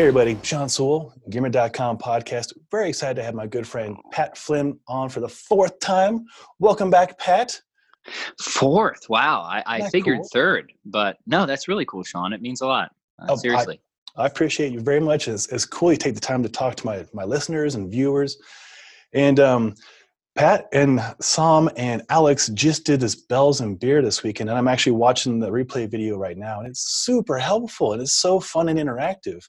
Hey everybody, Sean Sewell, Gamer.com podcast. Very excited to have my good friend Pat Flynn on for the fourth time. Welcome back, Pat. Fourth. Wow. I, I figured cool? third, but no, that's really cool, Sean. It means a lot. Uh, Oh, I- seriously. I appreciate you very much. It's, it's cool you take the time to talk to my, my listeners and viewers. And um, Pat and Sam and Alex just did this Bells and Beer this weekend, and I'm actually watching the replay video right now, and it's super helpful and it's so fun and interactive.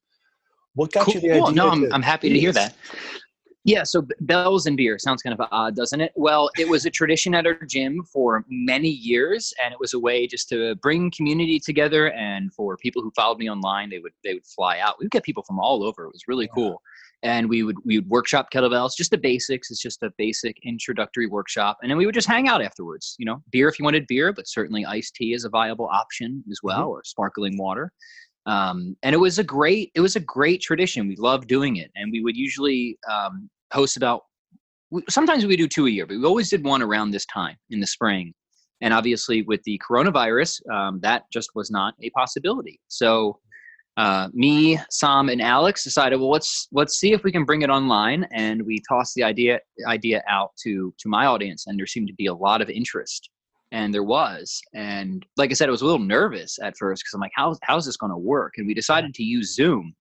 What got cool. you the idea? No, I'm, I'm happy to hear that. Yeah, so bells and beer sounds kind of odd, doesn't it? Well, it was a tradition at our gym for many years, and it was a way just to bring community together. And for people who followed me online, they would they would fly out. We would get people from all over. It was really Yeah. cool. And we would we would workshop kettlebells, just the basics. It's just a basic introductory workshop, and then we would just hang out afterwards. You know, beer if you wanted beer, but certainly iced tea is a viable option as mm-hmm. well, or sparkling water um, and it was a great it was a great tradition. We loved doing it and we would usually um, host about sometimes we do two a year but we always did one around this time in the spring. And obviously with the coronavirus um, that just was not a possibility. So uh, me sam and alex decided well let's let's see if we can bring it online and we tossed the idea idea out to to my audience and there seemed to be a lot of interest and there was and like i said i was a little nervous at first because i'm like how, how's this going to work? And we decided to use zoom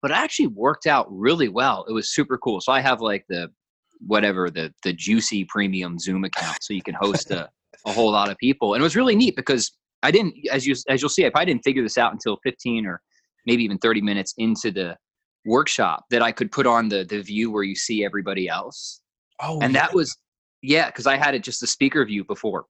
but it actually worked out really well. It was super cool. So i have like the whatever the the juicy premium zoom account so you can host a, a whole lot of people and it was really neat because i didn't as you as you'll see i probably didn't figure this out until 15 or maybe even 30 minutes into the workshop that i could put on the the view where you see everybody else. Oh, and yeah. that was yeah because i had it just a speaker view before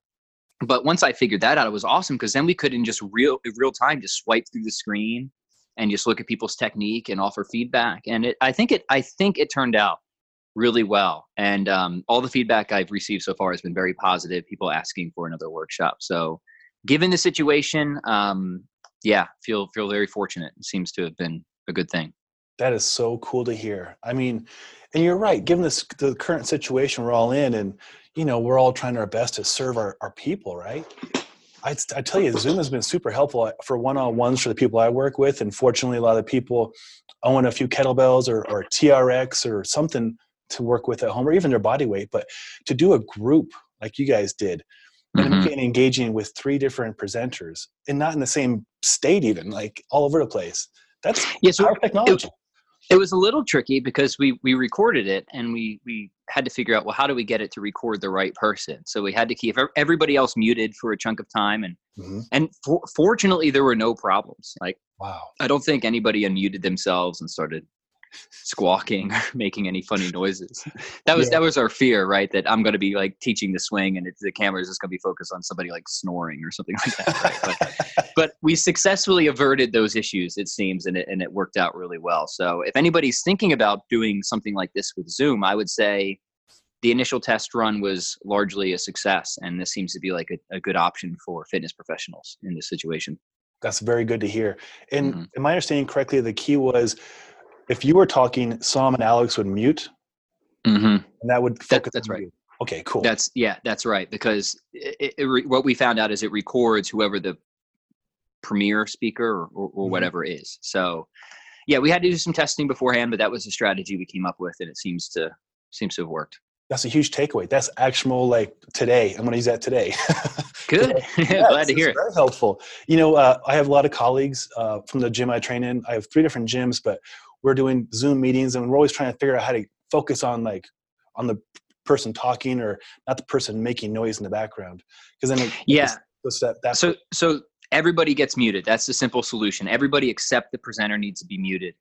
but once i figured that out it was awesome because then we could in just real real time just swipe through the screen and just look at people's technique and offer feedback. And it i think it i think it turned out really well. And um, all the feedback i've received so far has been very positive people asking for another workshop. So given the situation um, yeah feel feel very fortunate. It seems to have been a good thing. That is so cool to hear. I mean, and you're right. Given this the current situation we're all in, and you know we're all trying our best to serve our, our people, right? I, I tell you, Zoom has been super helpful for one-on-ones for the people I work with, and fortunately, a lot of the people own a few kettlebells or, or TRX or something to work with at home, or even their body weight. But to do a group like you guys did, and Mhm. make it engaging with three different presenters, and not in the same state, even like all over the place. That's yeah so our technology. it was a little tricky because we we recorded it and we we had to figure out well how do we get it to record the right person so we had to keep everybody else muted for a chunk of time and Mhm. and for, fortunately there were no problems like Wow. i don't think anybody unmuted themselves and started squawking or making any funny noises that was Yeah. that was our fear right that i'm going to be like teaching the swing and the camera is just going to be focused on somebody like snoring or something like that right? but, but we successfully averted those issues it seems and it, and it worked out really well so if anybody's thinking about doing something like this with zoom i would say the initial test run was largely a success and this seems to be like a, a good option for fitness professionals in this situation That's very good to hear. And Mhm. am I understanding correctly? The key was if you were talking, Sam and Alex would mute, mm-hmm. and that would that, that's on right. you. Okay, cool. That's yeah, that's right. Because it, it, re- what we found out is it records whoever the premier speaker or, or, or Mhm. whatever is. So yeah, we had to do some testing beforehand, but that was a strategy we came up with, and it seems to seems to have worked. That's a huge takeaway. That's actual Like today, I'm going to use that today. Good, Yeah, glad to hear it. Very helpful. You know, uh, I have a lot of colleagues uh, from the gym I train in. I have three different gyms, but we're doing Zoom meetings, and we're always trying to figure out how to focus on like on the person talking or not the person making noise in the background. Because then, it, Yeah. it's that that So so everybody gets muted. That's the simple solution. Everybody except the presenter needs to be muted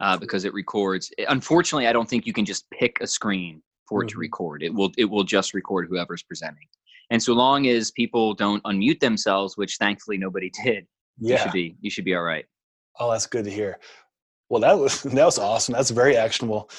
uh, because it records. Unfortunately, I don't think you can just pick a screen for it to Mhm. record. It will it will just record whoever's presenting. And so long as people don't unmute themselves, which thankfully nobody did, yeah. you should be you should be all right. Oh, that's good to hear. Well, that was that was awesome. That's very actionable.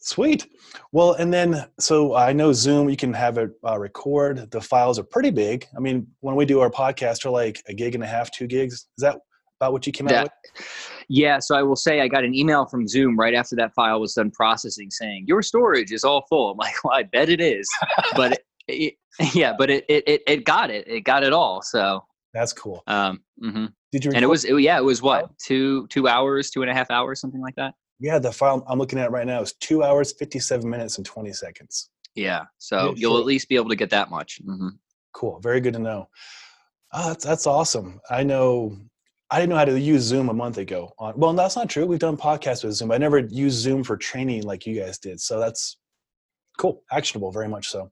Sweet. Well, and then so I know Zoom, you can have it uh, record. The files are pretty big. I mean, when we do our podcast, they're like a gig and a half, two gigs. Is that about what you came out with? Yeah, so I will say I got an email from Zoom right after that file was done processing saying your storage is all full. I'm like, well, I bet it is, but it, it, yeah, but it, it it got it. It got it all. So That's cool. um, hmm Did you? and it was it, yeah it was what two two hours two and a half hours something like that Yeah, the file I'm looking at right now is two hours, 57 minutes, and 20 seconds. yeah so Yeah, you'll sure. at least be able to get that much hmm Cool. Very good to know. Oh, that's, that's awesome. I know I didn't know how to use Zoom a month ago. On, well, that's not true. We've done podcasts with Zoom. I never used Zoom for training like you guys did. So that's cool. Actionable, very much so.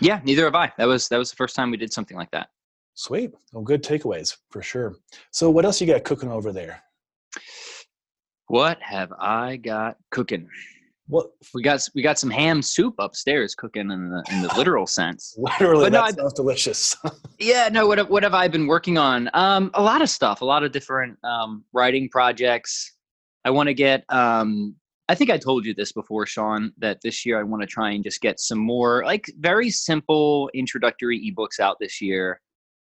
yeah neither have i that was that was the first time we did something like that Sweet. Well, good takeaways for sure. So what else you got cooking over there? what have i got cooking What we got we got some ham soup upstairs cooking in the in the literal sense literally But no, that I- sounds delicious. Yeah, no. What have- what have I been working on? Um, a lot of stuff, a lot of different um, writing projects. I want to get. Um, I think I told you this before, Sean. That this year I want to try and just get some more like very simple introductory ebooks out this year.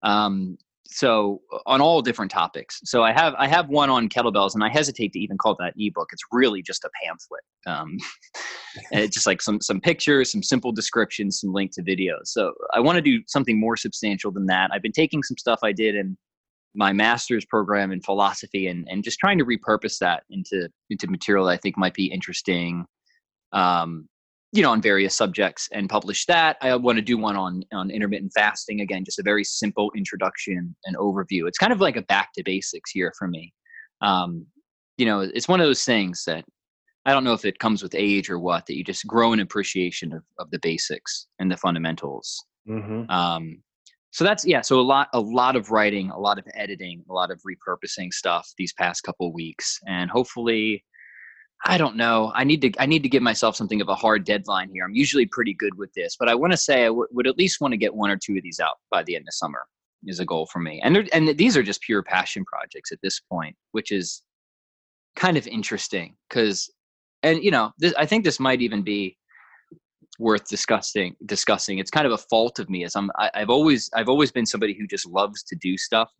Um, so on all different topics. So I have I have one on kettlebells, and I hesitate to even call that ebook. It's really just a pamphlet. Um, it's just like some some pictures, some simple descriptions, some link to videos. So I want to do something more substantial than that. I've been taking some stuff I did in my master's program in philosophy and and just trying to repurpose that into into material that I think might be interesting. Um, you know, on various subjects and publish that. I want to do one on on intermittent fasting again, just a very simple introduction and overview. It's kind of like a back to basics here for me. Um, you know, it's one of those things that I don't know if it comes with age or what that you just grow an appreciation of, of the basics and the fundamentals. hmm Um, so that's yeah. So a lot, a lot of writing, a lot of editing, a lot of repurposing stuff these past couple weeks, and hopefully, I don't know. I need to I need to give myself something of a hard deadline here. I'm usually pretty good with this, but I want to say I w- would at least want to get one or two of these out by the end of summer is a goal for me. And and these are just pure passion projects at this point, which is kind of interesting because and you know this, I think this might even be worth discussing discussing it's kind of a fault of me as i'm I, i've always i've always been somebody who just loves to do stuff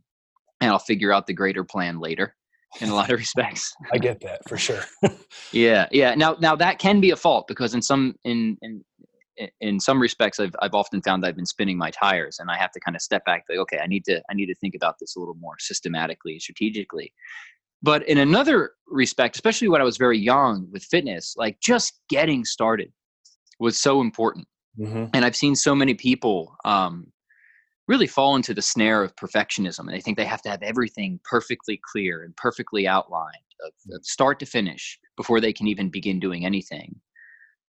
and i'll figure out the greater plan later in a lot of respects. I get that for sure. yeah yeah. Now now that can be a fault because in some in in in some respects I've I've often found I've been spinning my tires and I have to kind of step back like okay I need to I need to think about this a little more systematically strategically. But in another respect especially when I was very young with fitness like just getting started was so important. Hmm and I've seen so many people um, really fall into the snare of perfectionism, and they think they have to have everything perfectly clear and perfectly outlined, of, of start to finish, before they can even begin doing anything.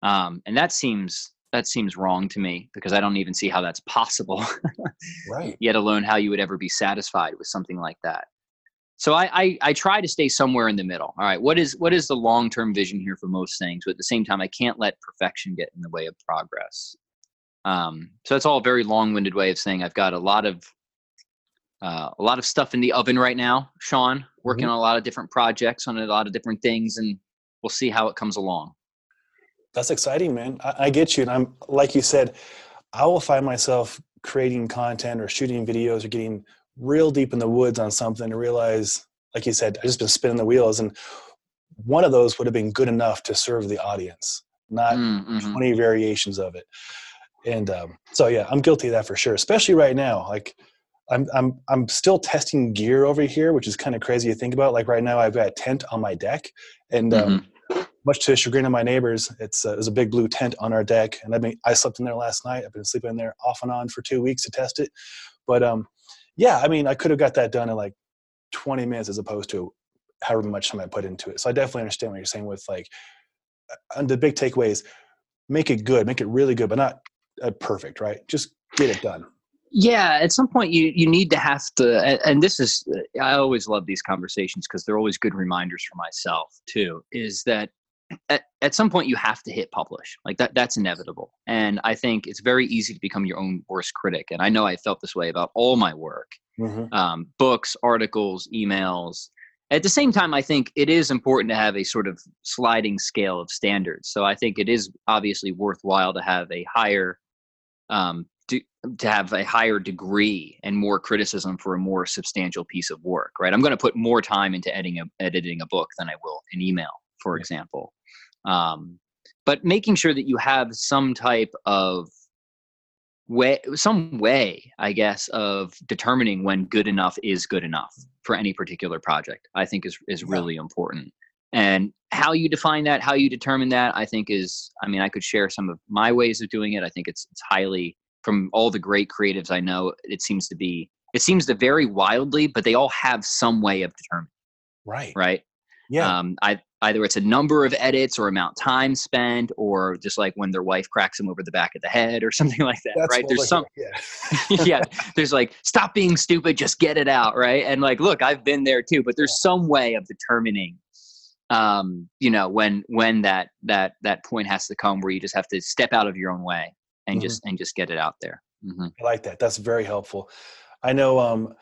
Um, and that seems that seems wrong to me because I don't even see how that's possible, Right. yet alone how you would ever be satisfied with something like that. So I, I I try to stay somewhere in the middle. All right, what is what is the long term vision here for most things? But at the same time, I can't let perfection get in the way of progress. Um, so that's all a very long winded way of saying I've got a lot of uh, a lot of stuff in the oven right now, Sean. Working on a lot of different projects on a lot of different things, and we'll see how it comes along. That's exciting, man. I, I get you. And I'm, like you said, I will find myself creating content or shooting videos or getting real deep in the woods on something to realize, like you said, I just been spinning the wheels. And one of those would have been good enough to serve the audience, not Mm, mhm. 20 variations of it. And um, so, yeah, I'm guilty of that for sure, especially right now. Like, I'm, I'm, I'm still testing gear over here, which is kind of crazy to think about. Like, right now, I've got a tent on my deck, and um, much to the chagrin of my neighbors, it's uh, there's a big blue tent on our deck, and I've been I slept in there last night. I've been sleeping in there off and on for two weeks to test it. But um, yeah, I mean, I could have got that done in like 20 minutes as opposed to however much time I put into it. So I definitely understand what you're saying with like, uh, and the big takeaway is make it good, make it really good, but not uh, perfect, right? Just get it done. Yeah, at some point you you need to have to, and, and this is I always love these conversations because they're always good reminders for myself too. Is that at, at some point you have to hit publish like that that's inevitable and i think it's very easy to become your own worst critic and i know i felt this way about all my work Mm-hmm. um, books articles emails at the same time i think it is important to have a sort of sliding scale of standards so i think it is obviously worthwhile to have a higher um, to, to have a higher degree and more criticism for a more substantial piece of work right i'm going to put more time into editing a, editing a book than i will an email for Yeah. example um, but making sure that you have some type of way some way i guess of determining when good enough is good enough for any particular project i think is is Yeah. really important and how you define that how you determine that i think is i mean i could share some of my ways of doing it i think it's it's highly from all the great creatives i know it seems to be it seems to vary wildly but they all have some way of determining Right. right Yeah. um, I, either it's a number of edits or amount time spent or just like when their wife cracks them over the back of the head or something like that That's right there's some. Yeah. yeah there's like stop being stupid just get it out right and like look i've been there too but there's some way of determining um you know when when that that that point has to come where you just have to step out of your own way and Mhm. just and just get it out there hmm I like that. That's very helpful. I know um,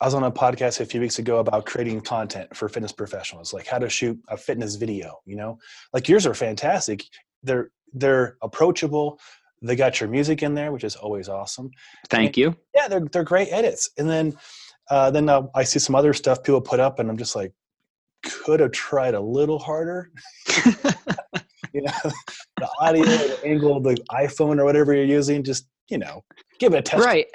I was on a podcast a few weeks ago about creating content for fitness professionals, like how to shoot a fitness video. You know, like yours are fantastic. They're they're approachable. They got your music in there, which is always awesome. thank you Yeah, they're they're great edits. And then uh, then uh, I see some other stuff people put up, and I'm just like, could have tried a little harder. you know, the audio, the angle, of the iPhone or whatever you're using, just you know, give it a test. right.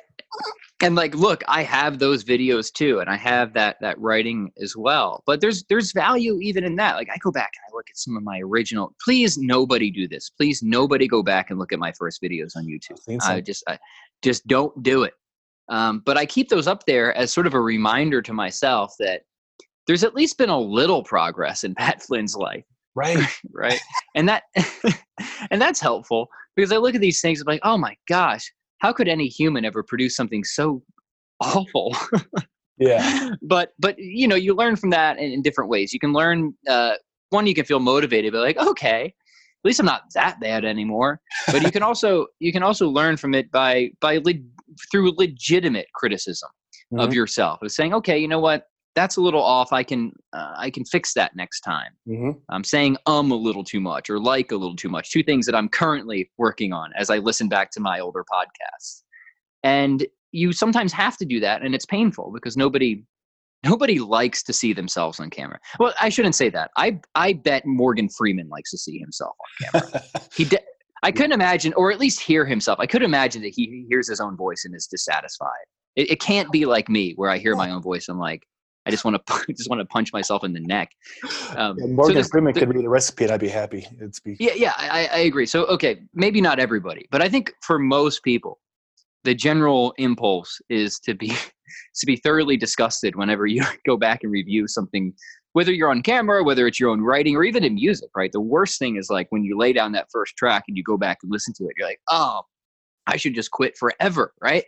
And like look i have those videos too and i have that that writing as well. But there's there's value even in that. Like i go back and i look at some of my original please nobody do this. Please nobody go back and look at my first videos on youtube. I've seen i just i just don't do it. Um, but i keep those up there as sort of a reminder to myself that there's at least been a little progress in pat flynn's life right. right and that and that's helpful because i look at these things and I'm like oh my gosh how could any human ever produce something so awful Yeah. but but you know you learn from that in, in different ways you can learn uh, one you can feel motivated but like okay at least i'm not that bad anymore but you can also you can also learn from it by by le- through legitimate criticism of Mhm. yourself of saying okay you know what that's a little off i can uh, i can fix that next time Mhm. I'm saying um a little too much or like a little too much. Two things that I'm currently working on as I listen back to my older podcasts. And you sometimes have to do that and it's painful because nobody nobody likes to see themselves on camera. Well, I shouldn't say that. I I bet Morgan Freeman likes to see himself on camera. He de- I couldn't imagine or at least hear himself. I could imagine that he he hears his own voice and is dissatisfied. It, it can't be like me where I hear my own voice and I'm like I just want to just want to punch myself in the neck. Um, Yeah, so Morgan there's- Freeman could read a recipe and I'd be happy. It'd be yeah, yeah, I, I agree. So, okay, maybe not everybody, but I think for most people, the general impulse is to be to be thoroughly disgusted whenever you go back and review something, whether you're on camera, whether it's your own writing, or even in music. Right. The worst thing is like when you lay down that first track and you go back and listen to it, you're like, oh, I should just quit forever. Right.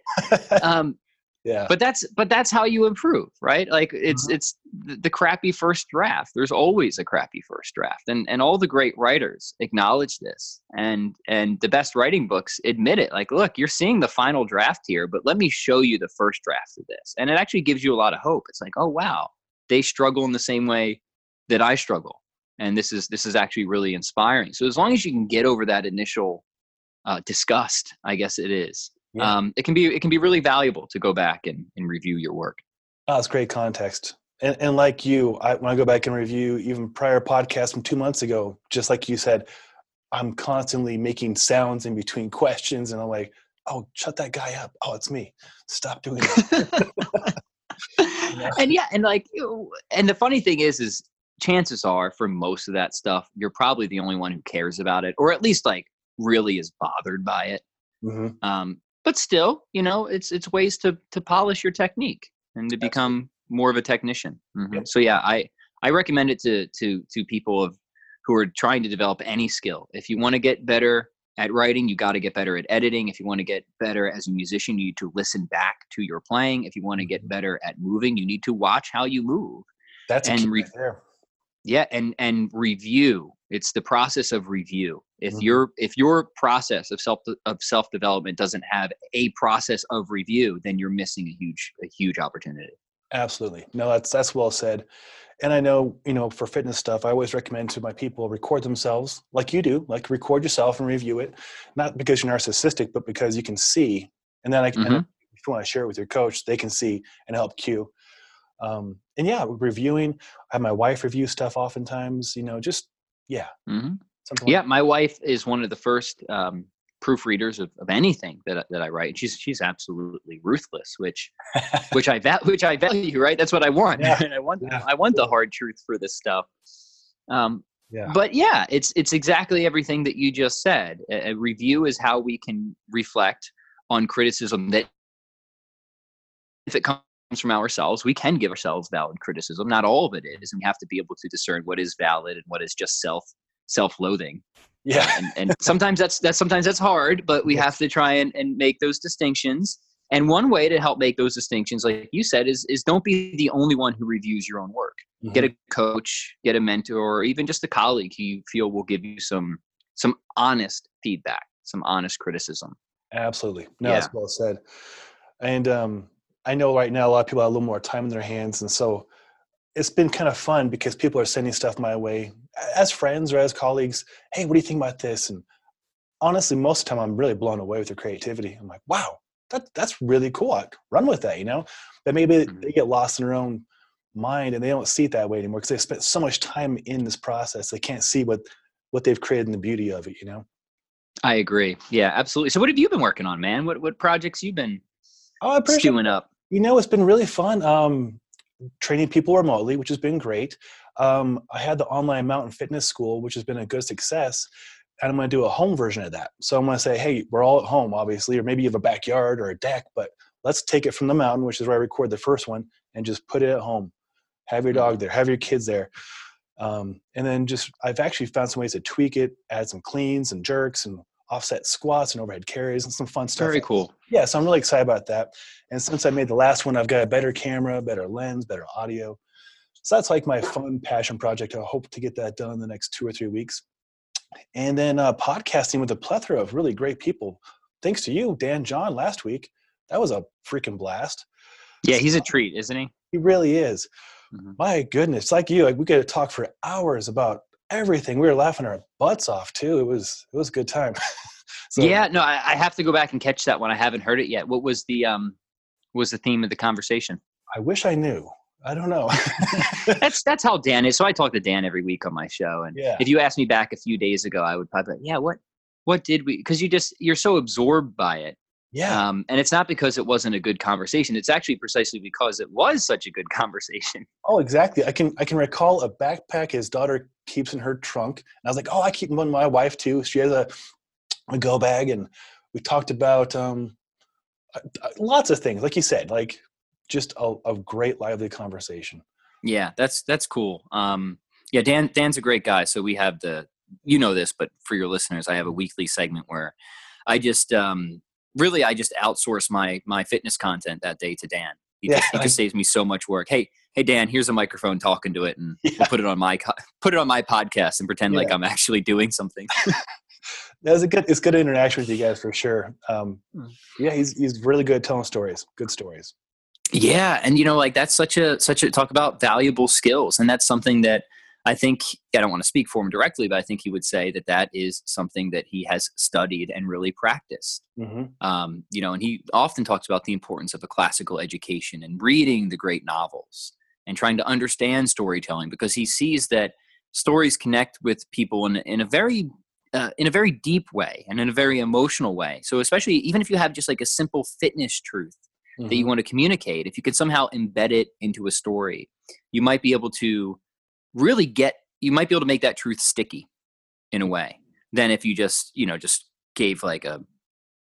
um, yeah. but that's but that's how you improve right? Like it's it's the, the crappy first draft. There's always a crappy first draft and and all the great writers acknowledge this and and the best writing books admit it. Like look you're seeing the final draft here but let me show you the first draft of this. And it actually gives you a lot of hope. It's like oh wow they struggle in the same way that i struggle and this is this is actually really inspiring. So as long as you can get over that initial uh, disgust i guess it is Yeah. um, it can be it can be really valuable to go back and, and review your work. Oh, that's great context. And, and like you, I, when I go back and review even prior podcasts from two months ago, just like you said, I'm constantly making sounds in between questions, and I'm like, "Oh, shut that guy up! Oh, it's me. Stop doing that." and yeah, and like, and the funny thing is, is chances are for most of that stuff, you're probably the only one who cares about it, or at least like really is bothered by it. hmm Um, but still, you know, it's it's ways to to polish your technique and to become more of a technician. Mhm. Yep. So yeah, I I recommend it to to to people of who are trying to develop any skill. If you want to get better at writing, you got to get better at editing. If you want to get better as a musician, you need to listen back to your playing. If you want to get better at moving, you need to watch how you move. That's a And key re- right there. Yeah, and and review. It's the process of review. If Mhm. your if your process of self of self development doesn't have a process of review, then you're missing a huge a huge opportunity. Absolutely. No, that's that's well said. And I know, you know, for fitness stuff, I always recommend to my people record themselves like you do, like record yourself and review it, not because you're narcissistic, but because you can see. And then I can, Mhm. if you want to share it with your coach, they can see and help cue. Um, and yeah, reviewing. I have my wife review stuff oftentimes. You know, just yeah, hmm something. Yeah, Like, my wife is one of the first um, proofreaders of, of anything that that I write. She's she's absolutely ruthless, which which I val- which I value. Right, that's what I want. Yeah. I want Yeah. I want the hard truth for this stuff. Um, Yeah. but yeah, it's it's exactly everything that you just said. A, a review is how we can reflect on criticism that if it comes from ourselves, we can give ourselves valid criticism. Not all of it is, and we have to be able to discern what is valid and what is just self self-loathing. yeah. And, and sometimes that's that's sometimes that's hard, but we have to try and, and make those distinctions. And one way to help make those distinctions, like you said, is is don't be the only one who reviews your own work get a coach, get a mentor, or even just a colleague who you feel will give you some some honest feedback, some honest criticism. Absolutely. No, Yeah. that's well said. And um, I know right now a lot of people have a little more time in their hands, and so it's been kind of fun because people are sending stuff my way as friends or as colleagues. Hey, what do you think about this? And honestly, most of the time, I'm really blown away with their creativity. I'm like, wow, that that's really cool. I run with that, you know. But maybe Mhm. they get lost in their own mind and they don't see it that way anymore because they've spent so much time in this process. They can't see what what they've created and the beauty of it, you know. I agree. Yeah, absolutely. So, what have you been working on, man? What what projects you been Oh, I appreciate stewing up? You know, it's been really fun. Um, training people remotely, which has been great. Um, I had the online mountain fitness school, which has been a good success. And I'm going to do a home version of that. So I'm going to say, hey, we're all at home, obviously, or maybe you have a backyard or a deck, but let's take it from the mountain, which is where I record the first one, and just put it at home. Have your dog there, have your kids there. Um, and then just, I've actually found some ways to tweak it, add some cleans and jerks and offset squats and overhead carries and some fun stuff. Very cool. Yeah, so I'm really excited about that. And since I made the last one, I've got a better camera, better lens, better audio. So that's like my fun passion project. I hope to get that done in the next two or three weeks. And then uh, podcasting with a plethora of really great people. Thanks to you, Dan John, last week. That was a freaking blast. Yeah, he's a treat, isn't he? He really is. Mhm. My goodness, like you, like we get to talk for hours about everything. We were laughing our butts off too. It was it was a good time. so, yeah, no, I, I have to go back and catch that one. I haven't heard it yet. What was the um was the theme of the conversation? I wish I knew. I don't know. That's that's how Dan is. So I talk to Dan every week on my show, and Yeah. if you asked me back a few days ago, I would probably, yeah, what what did we? Because you just you're so absorbed by it, yeah. um, and it's not because it wasn't a good conversation. It's actually precisely because it was such a good conversation. Oh, exactly. I can I can recall a backpack his daughter keeps in her trunk, and I was like, oh, I keep one. My wife too. She has a a go bag, and we talked about um, uh, uh, lots of things. Like you said, like just a, a great lively conversation. Yeah, that's that's cool. Um, yeah, Dan Dan's a great guy. So we have the you know this, but for your listeners, I have a weekly segment where I just um, really I just outsource my my fitness content that day to Dan. He, Yeah, just, he I- just saves me so much work. Hey, hey Dan, here's a microphone talking to it, and Yeah. we'll put it on my put it on my podcast and pretend like I'm actually doing something. That was a good. It's good interaction with you guys for sure. Um, Mm. yeah, he's he's really good at telling stories. Good stories. Yeah, and you know, like that's such a such a talk about valuable skills, and that's something that I think I don't want to speak for him directly, but I think he would say that that is something that he has studied and really practiced. hmm Um, you know, and he often talks about the importance of a classical education and reading the great novels and trying to understand storytelling because he sees that stories connect with people in in a very uh, in a very deep way and in a very emotional way. So, especially even if you have just like a simple fitness truth that you want to communicate, if you could somehow embed it into a story, you might be able to really get, you might be able to make that truth sticky in a way than if you just, you know, just gave like a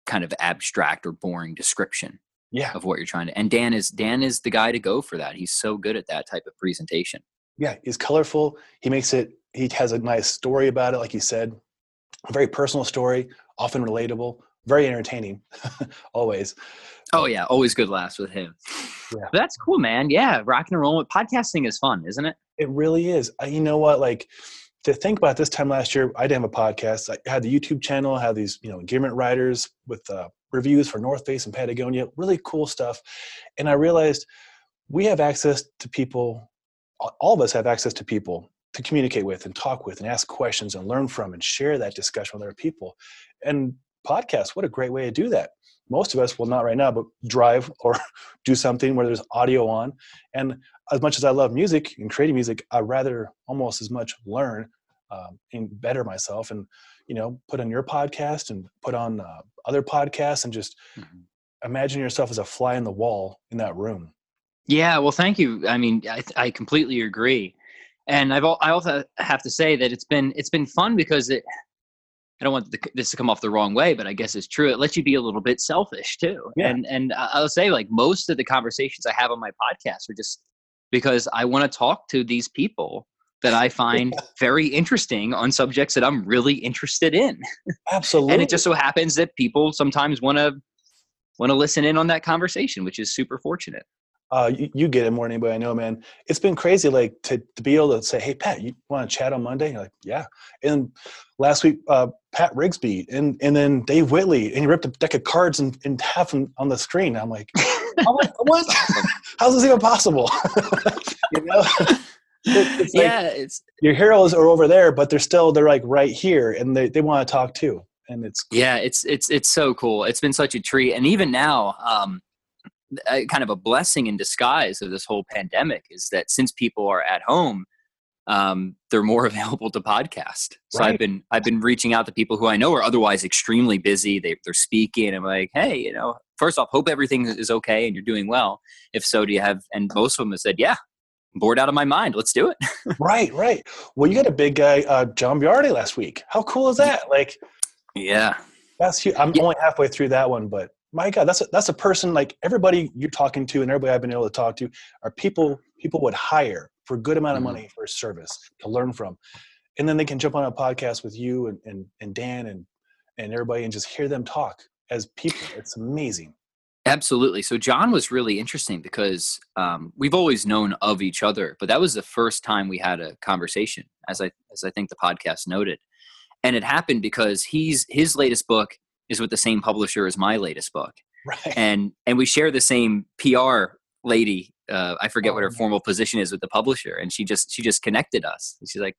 kind of abstract or boring description Yeah, of what you're trying to. And Dan is, Dan is the guy to go for that. He's so good at that type of presentation. yeah. He's colorful. He makes it. He has a nice story about it, like you said. A very personal story, often relatable, very entertaining, always. Oh yeah. Always good laughs with him. Yeah. That's cool, man. Yeah. rock and roll With podcasting is fun, isn't it? It really is. I, you know what? Like to think about this time last year, I didn't have a podcast. I had the YouTube channel, I had these, you know, engagement writers with uh, reviews for North Face and Patagonia, really cool stuff. And I realized we have access to people. All of us have access to people to communicate with and talk with and ask questions and learn from and share that discussion with other people. And podcasts, what a great way to do that. Most of us, well, not right now, but drive or do something where there's audio on. And as much as I love music and creating music, I rather almost as much learn um, and better myself. And you know put on your podcast and put on uh, other podcasts and just mm-hmm. imagine yourself as a fly in the wall in that room yeah well thank you i mean i, I completely agree and i've i also have to say that it's been it's been fun because it I don't want the, this to come off the wrong way, but I guess it's true. It lets you be a little bit selfish too. Yeah. And and I'll say like most of the conversations I have on my podcast are just because I want to talk to these people that I find very interesting on subjects that I'm really interested in. Absolutely. and it just so happens that people sometimes want to want to listen in on that conversation, which is super fortunate uh, you, you, get it more than anybody I know, man. It's been crazy, like to, to be able to say, "Hey, Pat, you want to chat on Monday?" And you're like, "Yeah." And last week, uh, Pat Rigsby, and and then Dave Whitley, and he ripped a deck of cards in, in half on the screen. I'm like, like "What? How's this even possible?" you know. it's like yeah, it's your heroes are over there, but they're still they're like right here, and they, they want to talk too, and it's cool. yeah, it's it's it's so cool. It's been such a treat, and even now, um, kind of a blessing in disguise of this whole pandemic is that since people are at home, um, they're more available to podcast. So right. I've been I've been reaching out to people who I know are otherwise extremely busy. They, they're speaking. I'm like, hey, you know, first off, hope everything is okay and you're doing well. If so, do you have? And most of them have said, yeah, I'm bored out of my mind. Let's do it. right, right. Well, you got a big guy, uh, John Berardi, last week. How cool is that? Like, yeah, that's huge. I'm yeah. only halfway through that one, but my God, that's a, that's a person like everybody you're talking to and everybody I've been able to talk to are people people would hire for a good amount of mm-hmm. money for a service to learn from, and then they can jump on a podcast with you and and, and Dan and and everybody and just hear them talk as people. It's amazing. Absolutely. So John was really interesting because um, we've always known of each other, but that was the first time we had a conversation, as I as I think the podcast noted, and it happened because he's his latest book is with the same publisher as my latest book. Right. And and we share the same PR lady. Uh, I forget oh, what her formal position is with the publisher, and she just she just connected us. She's like,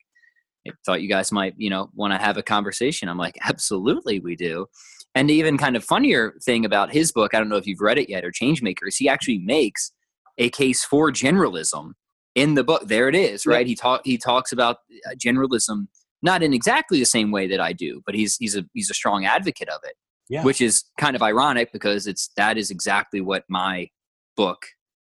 I thought you guys might you know want to have a conversation. I'm like, absolutely, we do. And the even kind of funnier thing about his book, I don't know if you've read it yet, or Changemakers, he actually makes a case for generalism in the book. There it is, right? He talk he talks about uh, generalism not in exactly the same way that I do, but he's he's a he's a strong advocate of it. Yeah. Which is kind of ironic because it's that is exactly what my book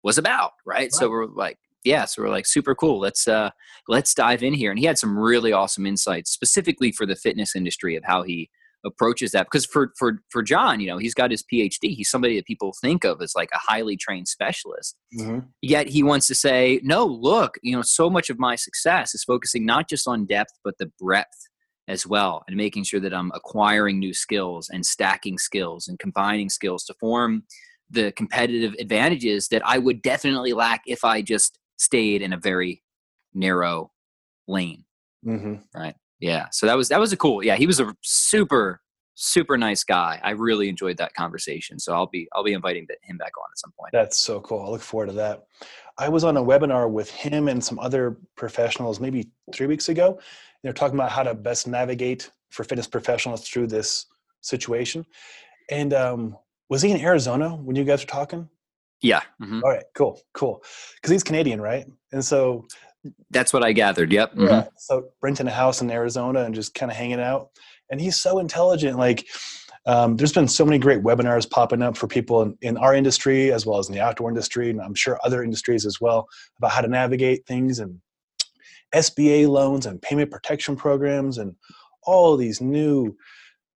was about, right? right? So we're like, yeah, so we're like super cool. Let's uh let's dive in here. And he had some really awesome insights specifically for the fitness industry of how he approaches that because for for for John, you know, he's got his PhD. He's somebody that people think of as like a highly trained specialist. Mm-hmm. Yet he wants to say, no, look, you know, so much of my success is focusing not just on depth but the breadth as well, and making sure that I'm acquiring new skills and stacking skills and combining skills to form the competitive advantages that I would definitely lack if I just stayed in a very narrow lane. Mm-hmm. Right. Yeah. So that was that was a cool. Yeah, he was a super super nice guy. I really enjoyed that conversation. So I'll be I'll be inviting him back on at some point. That's so cool. I look forward to that. I was on a webinar with him and some other professionals maybe three weeks ago. They're talking about how to best navigate for fitness professionals through this situation. And um, was he in Arizona when you guys were talking? Yeah. Mm-hmm. All right. Cool. Cool. Because he's Canadian, right? And so that's what I gathered. Yep. Mm-hmm. Yeah. So renting a house in Arizona and just kind of hanging out. And he's so intelligent. Like, um, there's been so many great webinars popping up for people in, in, our industry as well as in the outdoor industry, and I'm sure other industries as well about how to navigate things and SBA loans and payment protection programs and all these new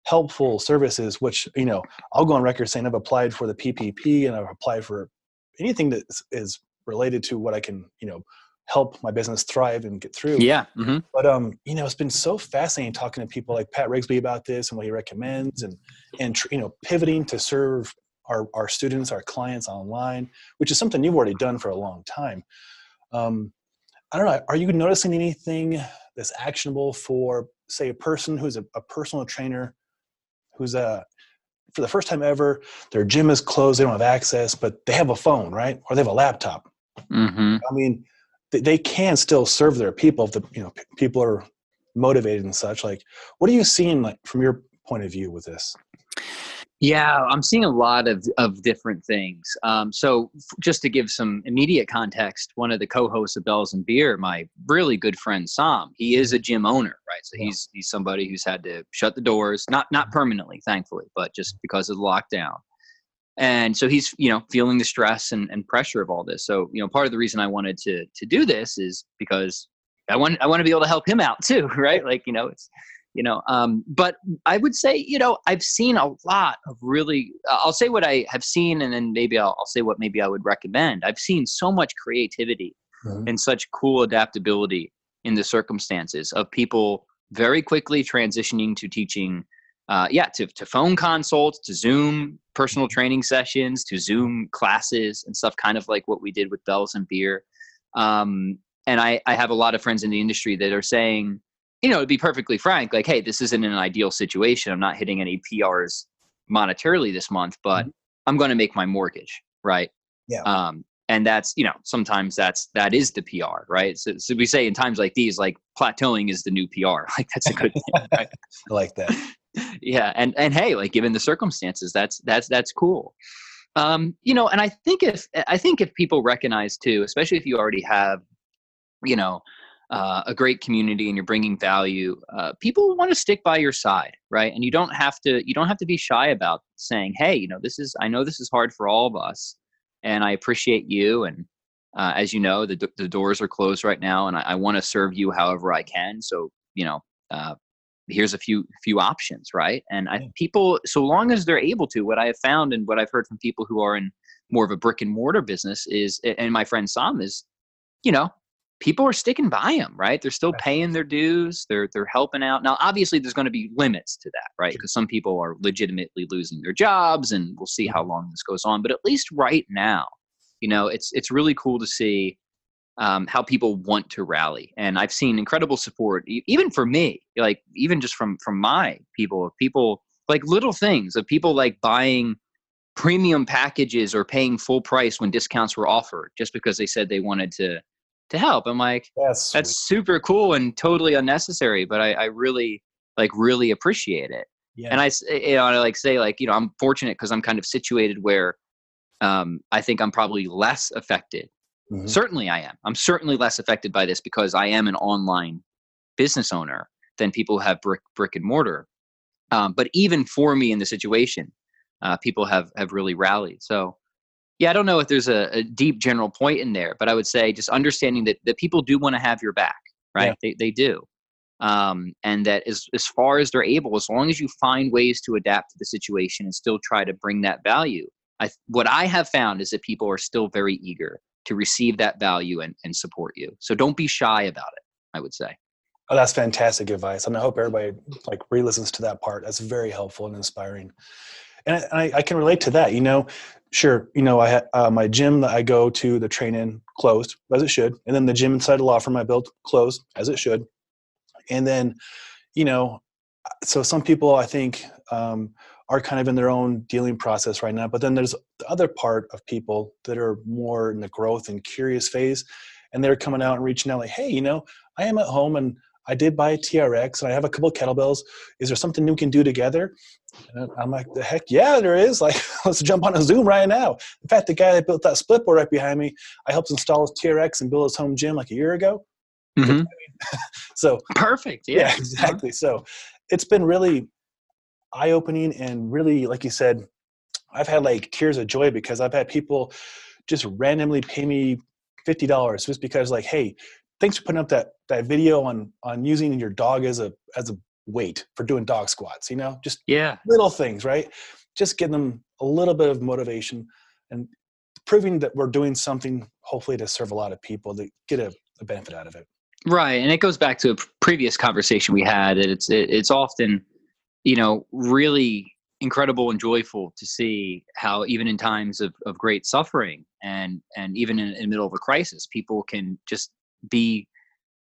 helpful services. Which you know, I'll go on record saying I've applied for the PPP and I've applied for anything that is related to what I can you know help my business thrive and get through. Yeah. Mm-hmm. But um, you know, it's been so fascinating talking to people like Pat Rigsby about this and what he recommends, and and you know, pivoting to serve our our students, our clients online, which is something you've already done for a long time. Um, I don't know. Are you noticing anything that's actionable for, say, a person who's a, a personal trainer, who's a for the first time ever, their gym is closed, they don't have access, but they have a phone, right, or they have a laptop. Mm-hmm. I mean, they can still serve their people if the you know people are motivated and such like what are you seeing like from your point of view with this Yeah, I'm seeing a lot of, of different things. Um, so, f- just to give some immediate context, one of the co-hosts of Bells and Beer, my really good friend Sam, he is a gym owner, right? So Yeah. he's he's somebody who's had to shut the doors, not not permanently, thankfully, but just because of the lockdown. And so he's you know feeling the stress and, and pressure of all this. So you know part of the reason I wanted to to do this is because I want I want to be able to help him out too, right? Like you know it's you know um, but i would say you know i've seen a lot of really i'll say what i have seen and then maybe i'll, I'll say what maybe i would recommend. I've seen so much creativity Mhm. and such cool adaptability in the circumstances of people very quickly transitioning to teaching uh, yeah to, to phone consults to zoom personal training sessions to zoom classes and stuff kind of like what we did with bells and beer. Um, and I, I have a lot of friends in the industry that are saying you know, to be perfectly frank, like, hey, this isn't an ideal situation. I'm not hitting any PRs monetarily this month, but Mhm. I'm going to make my mortgage, right? Yeah. Um, and that's you know sometimes that's that is the PR, right? So, so we say in times like these, like plateauing is the new PR. Like that's a good thing, right? I like that. yeah and and hey like given the circumstances that's that's that's cool um you know and i think if i think if people recognize too especially if you already have you know uh, a great community and you're bringing value uh, people want to stick by your side right? And you don't have to you don't have to be shy about saying hey you know this is i know this is hard for all of us and i appreciate you and uh, as you know the, the doors are closed right now and i, I want to serve you however i can. So you know uh, here's a few few options right? And i people so long as they're able to what i have found and what i've heard from people who are in more of a brick and mortar business is and my friend sam is you know people are sticking by them right? They're still paying their dues they're they're helping out. Now obviously there's going to be limits to that right? Because some people are legitimately losing their jobs and we'll see how long this goes on. But at least right now you know it's it's really cool to see um, how people want to rally. And i've seen incredible support even for me like even just from from my people of people like little things of people like buying premium packages or paying full price when discounts were offered just because they said they wanted to to help i'm like That's that's super cool and totally unnecessary but i, I really like really appreciate it yeah. and I, you know, I like say like, you know, I'm fortunate because I'm kind of situated where um, I think I'm probably less affected. Mhm. Certainly I am. I'm certainly less affected by this because I am an online business owner than people who have brick, brick and mortar. Um, but even for me in the situation, uh, people have, have really rallied. So yeah, I don't know if there's a, a deep general point in there, but I would say just understanding that, that people do want to have your back, right? Yeah. They, they do um, and that as, as far as they're able, as long as you find ways to adapt to the situation and still try to bring that value, I, what I have found is that people are still very eager to receive that value and, and support you. So don't be shy about it, I would say. Oh, that's fantastic advice, and I hope everybody like re-listens to that part. That's very helpful and inspiring, and I, I, can relate to that. You know, sure, you know, I had uh, my gym that I go to the train in closed as it should, and then the gym inside the law firm I built closed as it should, and then, you know, so some people I think um, are kind of in their own dealing process right now, but then there's the other part of people that are more in the growth and curious phase, and they're coming out and reaching out like, hey, you know, I am at home and I did buy a TRX and I have a couple of kettlebells. Is there something new we can do together? And I'm like, the heck yeah, there is. Like, let's jump on a Zoom right now. In fact, the guy that built that split board right behind me, I helped install his TRX and build his home gym like a year ago. Mm-hmm. So Perfect. yeah, Yeah. exactly. So it's been really eye opening and really, like you said, I've had like tears of joy because I've had people just randomly pay me fifty dollars just because like, hey, thanks for putting up that that video on on using your dog as a as a weight for doing dog squats. You know, just Yeah. little things, right? Just getting them a little bit of motivation and proving that we're doing something, hopefully, to serve a lot of people that get a, a benefit out of it. Right, and it goes back to a previous conversation we had. That it's it, it's often, you know, really incredible and joyful to see how even in times of, of great suffering and and even in, in the middle of a crisis, people can just be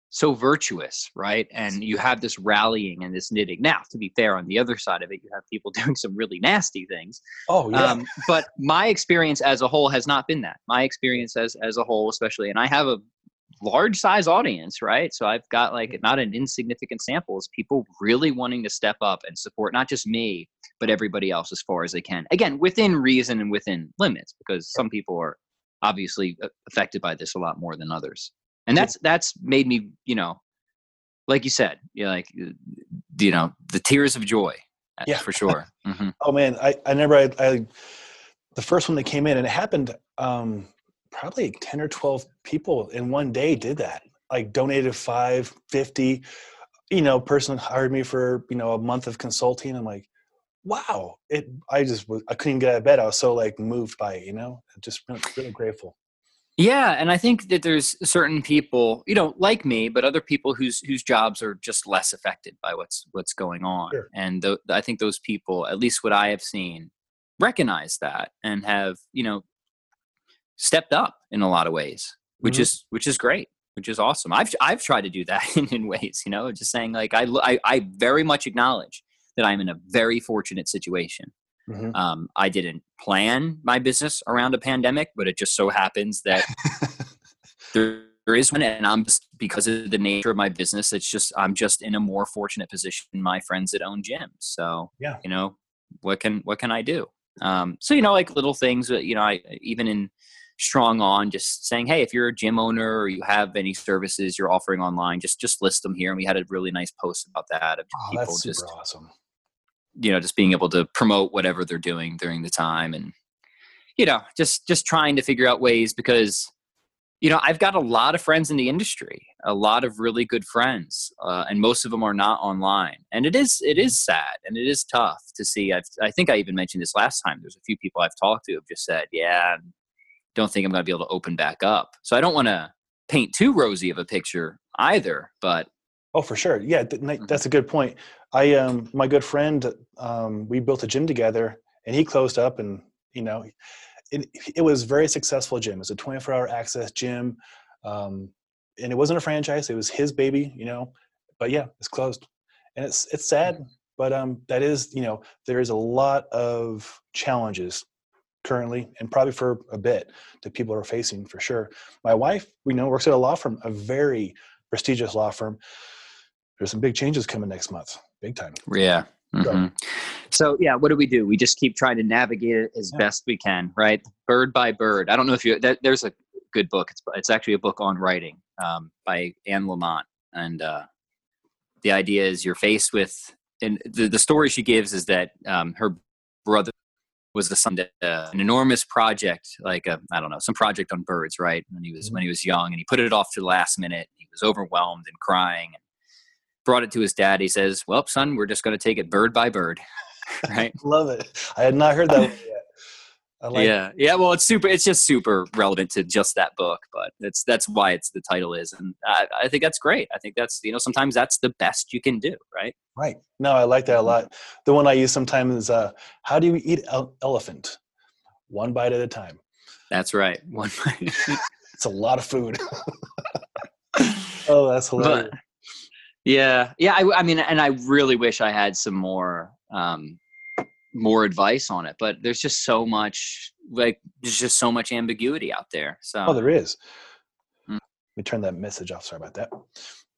so virtuous, right? And you have this rallying and this knitting. Now, to be fair, on the other side of it, you have people doing some really nasty things. Oh yeah, Um, but my experience as a whole has not been that. My experience as as a whole, especially, and I have a large size audience, right? So I've got like not an insignificant sample. Is people really wanting to step up and support not just me, but everybody else as far as they can. Again, within reason and within limits, because some people are obviously uh, affected by this a lot more than others. And that's that's made me, you know, like you said, you know, like uh, you know, the tears of joy. uh, Yeah. for sure. hmm Oh man, I, I never I, I the first one that came in and it happened um probably 10 or 12 people in one day did that. Like donated five, 50, you know, person hired me for, you know, a month of consulting. I'm like, wow. It I just I couldn't get out of bed. I was so like moved by it, you know, just really, really grateful. Yeah, and I think that there's certain people, you know, like me, but other people whose whose jobs are just less affected by what's what's going on. Sure. And th- I think those people, at least what I have seen, recognize that and have, you know, stepped up in a lot of ways, which Mhm. is which is great, which is awesome. I've I've tried to do that in, in ways, you know, just saying like I, I I very much acknowledge that I'm in a very fortunate situation. Mhm. Um, I didn't plan my business around a pandemic, but it just so happens that there, there is one, and I'm just because of the nature of my business. It's just I'm just in a more fortunate position than my friends that own gyms. So Yeah. you know what can what can I do? Um, so you know, like little things that you know, I even in strong on just saying, hey, if you're a gym owner or you have any services you're offering online, just just list them here. And we had a really nice post about that of Oh, people just awesome. You know just being able to promote whatever they're doing during the time and you know just just trying to figure out ways because you know i've got a lot of friends in the industry a lot of really good friends uh, and most of them are not online. And it is it is sad and it is tough to see. I've, i think i even mentioned this last time. There's a few people i've talked to have just said yeah don't think i'm going to be able to open back up. So i don't want to paint too rosy of a picture either but Oh, for sure. Yeah, Mhm. that's a good point. I um my good friend um we built a gym together and he closed up and you know it it was very successful gym. It was a 24-hour access gym. Um and it wasn't a franchise, it was his baby, you know. But yeah, it's closed. And it's it's sad, but um that is, you know, there is a lot of challenges currently and probably for a bit that people are facing for sure. My wife, we know, works at a law firm, a very prestigious law firm there's some big changes coming next month big time Yeah. Mhm. So yeah, what do we do? We just keep trying to navigate it as Yeah. best we can, right? Bird by bird. I don't know if you. That, there's a good book. It's it's actually a book on writing um, by Anne Lamott, and uh, the idea is you're faced with, and the the story she gives is that um, her brother was the son that uh, an enormous project, like a I don't know, some project on birds, right? When he was when he was young, and he put it off to the last minute. He was overwhelmed and crying. And, brought it to his dad. He says, "Well, son, we're just going to take it bird by bird." right? love it i had not heard that one yet I like yeah, yeah. Well, it's super. It's just super relevant to just that book, but it's that's why it's the title is, and I, I think that's great. I think that's you know sometimes that's the best you can do, right? right no i like that a lot the one i use sometimes is uh how do you eat el- elephant one bite at a time That's right. One. Bite. it's a lot of food oh that's hilarious but yeah, yeah. I, I mean, and I really wish I had some more um, more advice on it, but there's just so much like there's just so much ambiguity out there. So oh there is Mm. let me turn that message off sorry about that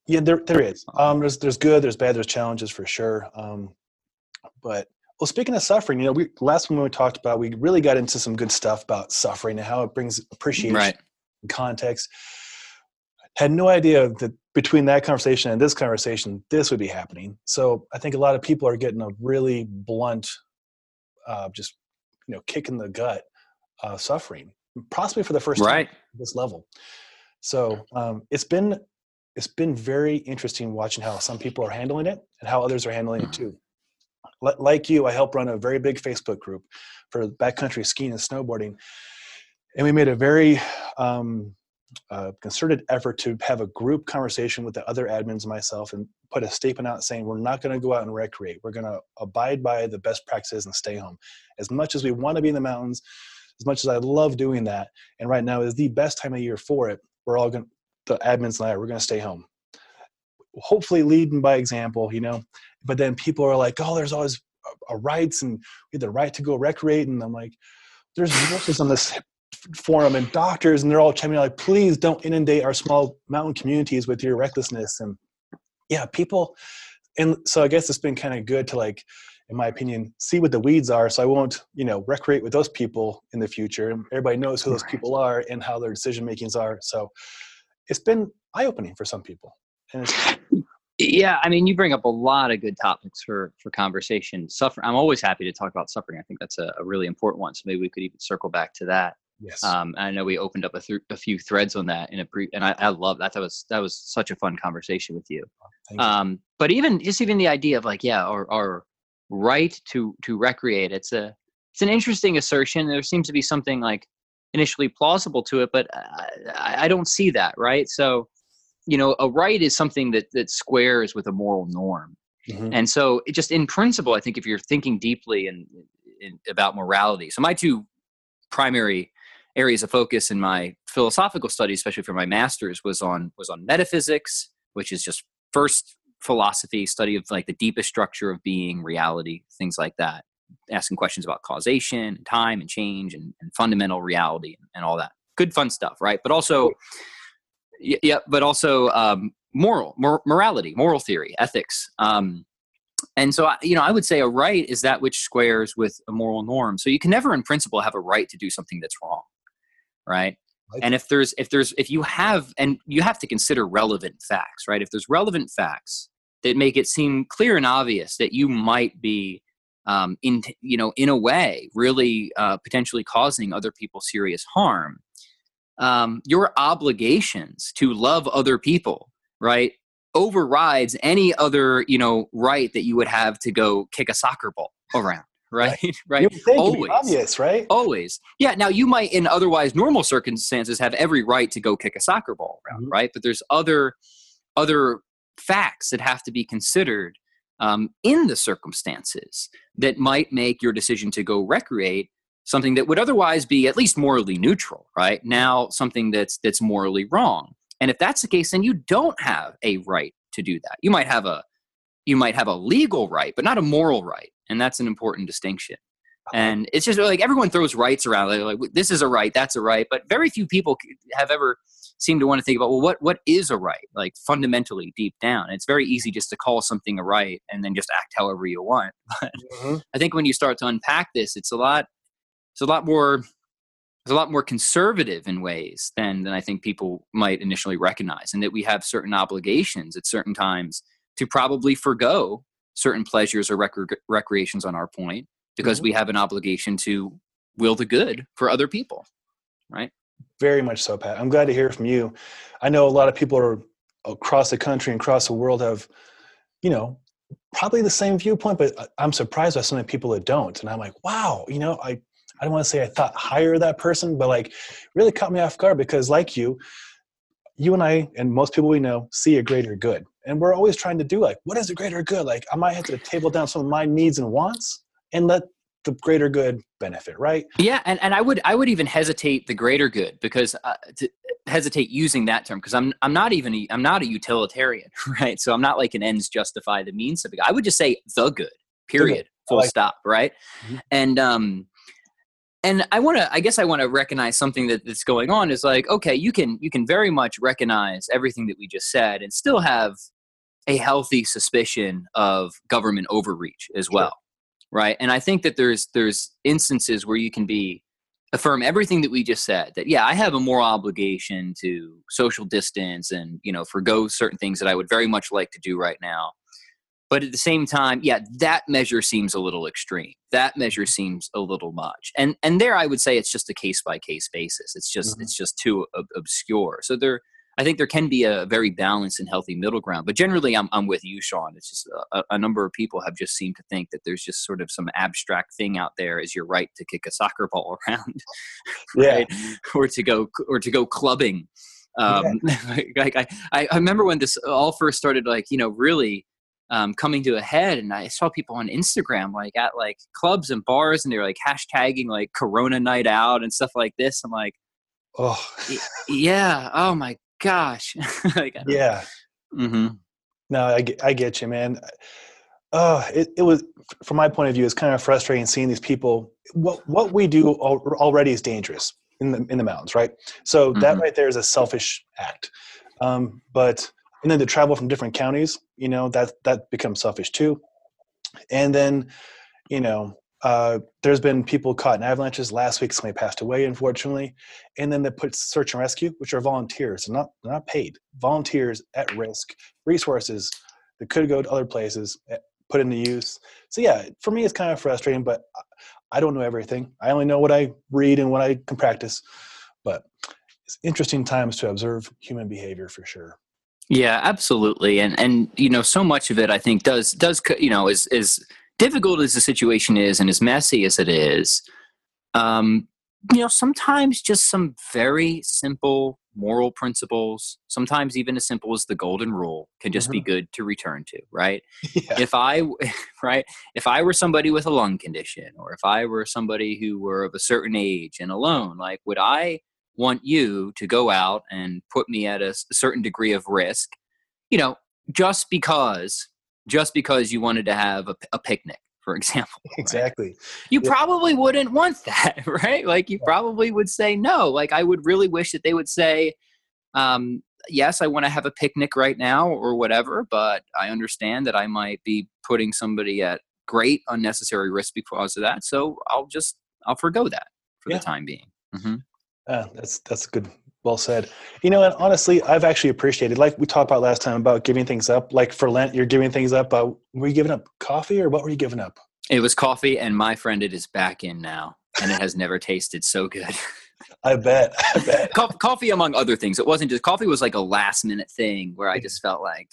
yeah there, there is um there's there's good there's bad there's challenges for sure um but well speaking of suffering you know we last when we talked about we really got into some good stuff about suffering and how it brings appreciation right. context had no idea that between that conversation and this conversation this would be happening. So i think a lot of people are getting a really blunt uh, just you know kick in the gut uh, suffering possibly for the first time at this level. So um, it's been it's been very interesting watching how some people are handling it and how others are handling it too. Li- like you i help run a very big facebook group for backcountry skiing and snowboarding. And we made a very um, uh, concerted effort to have a group conversation with the other admins myself and put a statement out saying we're not going to go out and recreate. We're going to abide by the best practices and stay home. As much as we want to be in the mountains as much as i love doing that and right now is the best time of year for it we're all going the admins and i we're going to stay home. Hopefully leading by example you know but then people are like oh there's always a, a rights and we have the right to go recreate and i'm like there's resources on this forum and doctors and they're all chiming in like please don't inundate our small mountain communities with your recklessness and yeah people and so i guess it's been kind of good to like in my opinion see what the weeds are so i won't you know recreate with those people in the future and everybody knows who those people are and how their decision makings are so it's been eye-opening for some people and it's Yeah, I mean, you bring up a lot of good topics for for conversation. Suffer. I'm always happy to talk about suffering. I think that's a, a really important one. So maybe we could even circle back to that. Yes Um, I know we opened up a, th- a few threads on that in a pre, and I, I love that. That was that was such a fun conversation with you. Thank you. Um, but even just even the idea of like, yeah, our, our right to to recreate. It's a it's an interesting assertion. There seems to be something like initially plausible to it, but I, I don't see that. Right. So, you know, a right is something that that squares with a moral norm. Mhm. And so, it just in principle, I think if you're thinking deeply and about morality, so my two primary areas of focus in my philosophical studies, especially for my master's, was on was on metaphysics, which is just first philosophy study of like the deepest structure of being, reality, things like that. Asking questions about causation, and time, and change, and, and fundamental reality, and, and all that. Good, fun stuff, right? But also, yeah, but also um, moral, mor- morality, moral theory, ethics. Um, and so, I- you know, I would say a right is that which squares with a moral norm. So you can never, in principle, have a right to do something that's wrong, right? Right. And if there's, if there's, if you have, and you have to consider relevant facts, right? If there's relevant facts that make it seem clear and obvious that you might be, um, in, you know, in a way, really uh, potentially causing other people serious harm, um, your obligations to love other people, right, overrides any other, you know, right that you would have to go kick a soccer ball around, right? right? You would think it'd be Always. obvious right Always. Yeah. Now, you might, in otherwise normal circumstances, have every right to go kick a soccer ball around, Mhm. right? But there's other other facts that have to be considered um, in the circumstances that might make your decision to go recreate something that would otherwise be at least morally neutral, right? Now, something that's that's morally wrong. And if that's the case, then you don't have a right to do that. You might have a you might have a legal right, but not a moral right, and that's an important distinction. And it's just like everyone throws rights around. Like, like this is a right, that's a right, but very few people have ever seemed to want to think about well, what what is a right? Like fundamentally, deep down, it's very easy just to call something a right and then just act however you want. Mhm. I think when you start to unpack this, it's a lot, it's a lot more, it's a lot more conservative in ways than than I think people might initially recognize, and that we have certain obligations at certain times to probably forego certain pleasures or recre- recreations on our point because Mhm. we have an obligation to will the good for other people, right? Very much so, Pat. I'm glad to hear from you. I know a lot of people are across the country and across the world have, you know, probably the same viewpoint, but I'm surprised by so many people that don't. And I'm like, wow, you know, I, I don't want to say I thought higher of that person, but like really caught me off guard because like you, you and I and most people we know see a greater good. And we're always trying to do like, what is the greater good? Like I might have to table down some of my needs and wants and let the greater good benefit, right? Yeah, and, and I would I would even hesitate the greater good because uh, to hesitate using that term because I'm I'm not even a, I'm not a utilitarian, right? So I'm not like an ends justify the means of it. I would just say the good, period, full like stop, right? Mhm. And um and I want to I guess I want to recognize something that, that's going on is like okay, you can you can very much recognize everything that we just said and still have a healthy suspicion of government overreach as Sure. well right? And i think that there's there's instances where you can be affirm everything that we just said that yeah i have a moral obligation to social distance and you know forgo certain things that i would very much like to do right now. But at the same time yeah that measure seems a little extreme. That measure seems a little much. And and there i would say it's just a case by case basis. It's just Mhm. it's just too ob- obscure. So there I think there can be a very balanced and healthy middle ground. But generally, I'm, I'm with you, Sean. It's just a, a number of people have just seemed to think that there's just sort of some abstract thing out there as your right to kick a soccer ball around, Yeah. right? or to go or to go clubbing. Um, like I, I, I remember when this all first started, like you know, really um, coming to a head, and I saw people on Instagram like at like clubs and bars, and they're like hashtagging like Corona Night Out and stuff like this. I'm like, Oh, yeah, oh my gosh, like, yeah. Mhm. No, I get, I get you, man. Uh, it, it was, from my point of view, it's kind of frustrating seeing these people. What what we do al- already is dangerous. in the in the mountains, right? So that Mhm. right there is a selfish act. Um, but and then to travel from different counties, you know, that that becomes selfish too. And then, you know, uh, there's been people caught in avalanches. Last week, somebody passed away, unfortunately. And then they put search and rescue, which are volunteers, they're not they're not paid. Volunteers at risk, resources that could go to other places, eh, put into use. So yeah, for me, it's kind of frustrating, but I- I don't know everything. I only know what I read and what I can practice. But it's interesting times to observe human behavior for sure. Yeah, absolutely. And and you know, so much of it I think does does you know is is difficult as the situation is and as messy as it is. Um, you know, sometimes just some very simple moral principles, sometimes even as simple as the golden rule, can just be good to return to, right? yeah. if I, right, if I were somebody with a lung condition, or if I were somebody who were of a certain age and alone, like, would I want you to go out and put me at a certain degree of risk, you know, just because, just because you wanted to have a picnic, for example? right? exactly. You Yeah. probably wouldn't want that, right? Like, you probably would say no. Like, I would really wish that they would say, um, yes, I want to have a picnic right now or whatever, but I understand that I might be putting somebody at great unnecessary risk because of that. So I'll just, I'll forego that for Yeah. the time being. hmm Uh, that's that's good. Well said. You know, and honestly, I've actually appreciated, like we talked about last time, about giving things up. Like for Lent, you're giving things up. Uh, were you giving up coffee, or what were you giving up? It was coffee, and my friend, it is back in now, and it has never tasted so good. I bet. I bet. Co- coffee, among other things. It wasn't just coffee was like a last minute thing where I just felt like,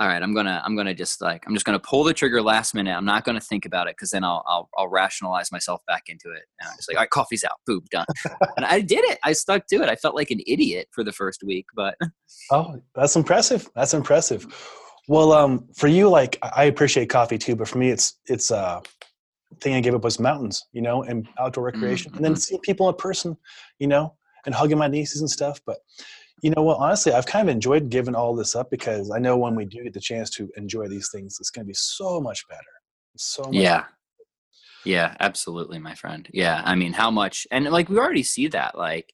all right, I'm gonna, I'm gonna just like, I'm just gonna pull the trigger last minute. I'm not gonna think about it because then I'll, I'll, I'll rationalize myself back into it. And I'm just like, all right, coffee's out, boom, done. and I did it. I stuck to it. I felt like an idiot for the first week, but Oh, that's impressive. That's impressive. Well, um, for you, like I appreciate coffee too, but for me, it's it's uh thing I gave up was mountains, you know, and outdoor recreation, and then mhm. seeing people in person, you know, and hugging my nieces and stuff. But you know what? Honestly, I've kind of enjoyed giving all this up because I know when we do get the chance to enjoy these things, it's going to be so much better. So much yeah. Yeah, absolutely, my friend. Yeah. I mean, how much, and like we already see that, like,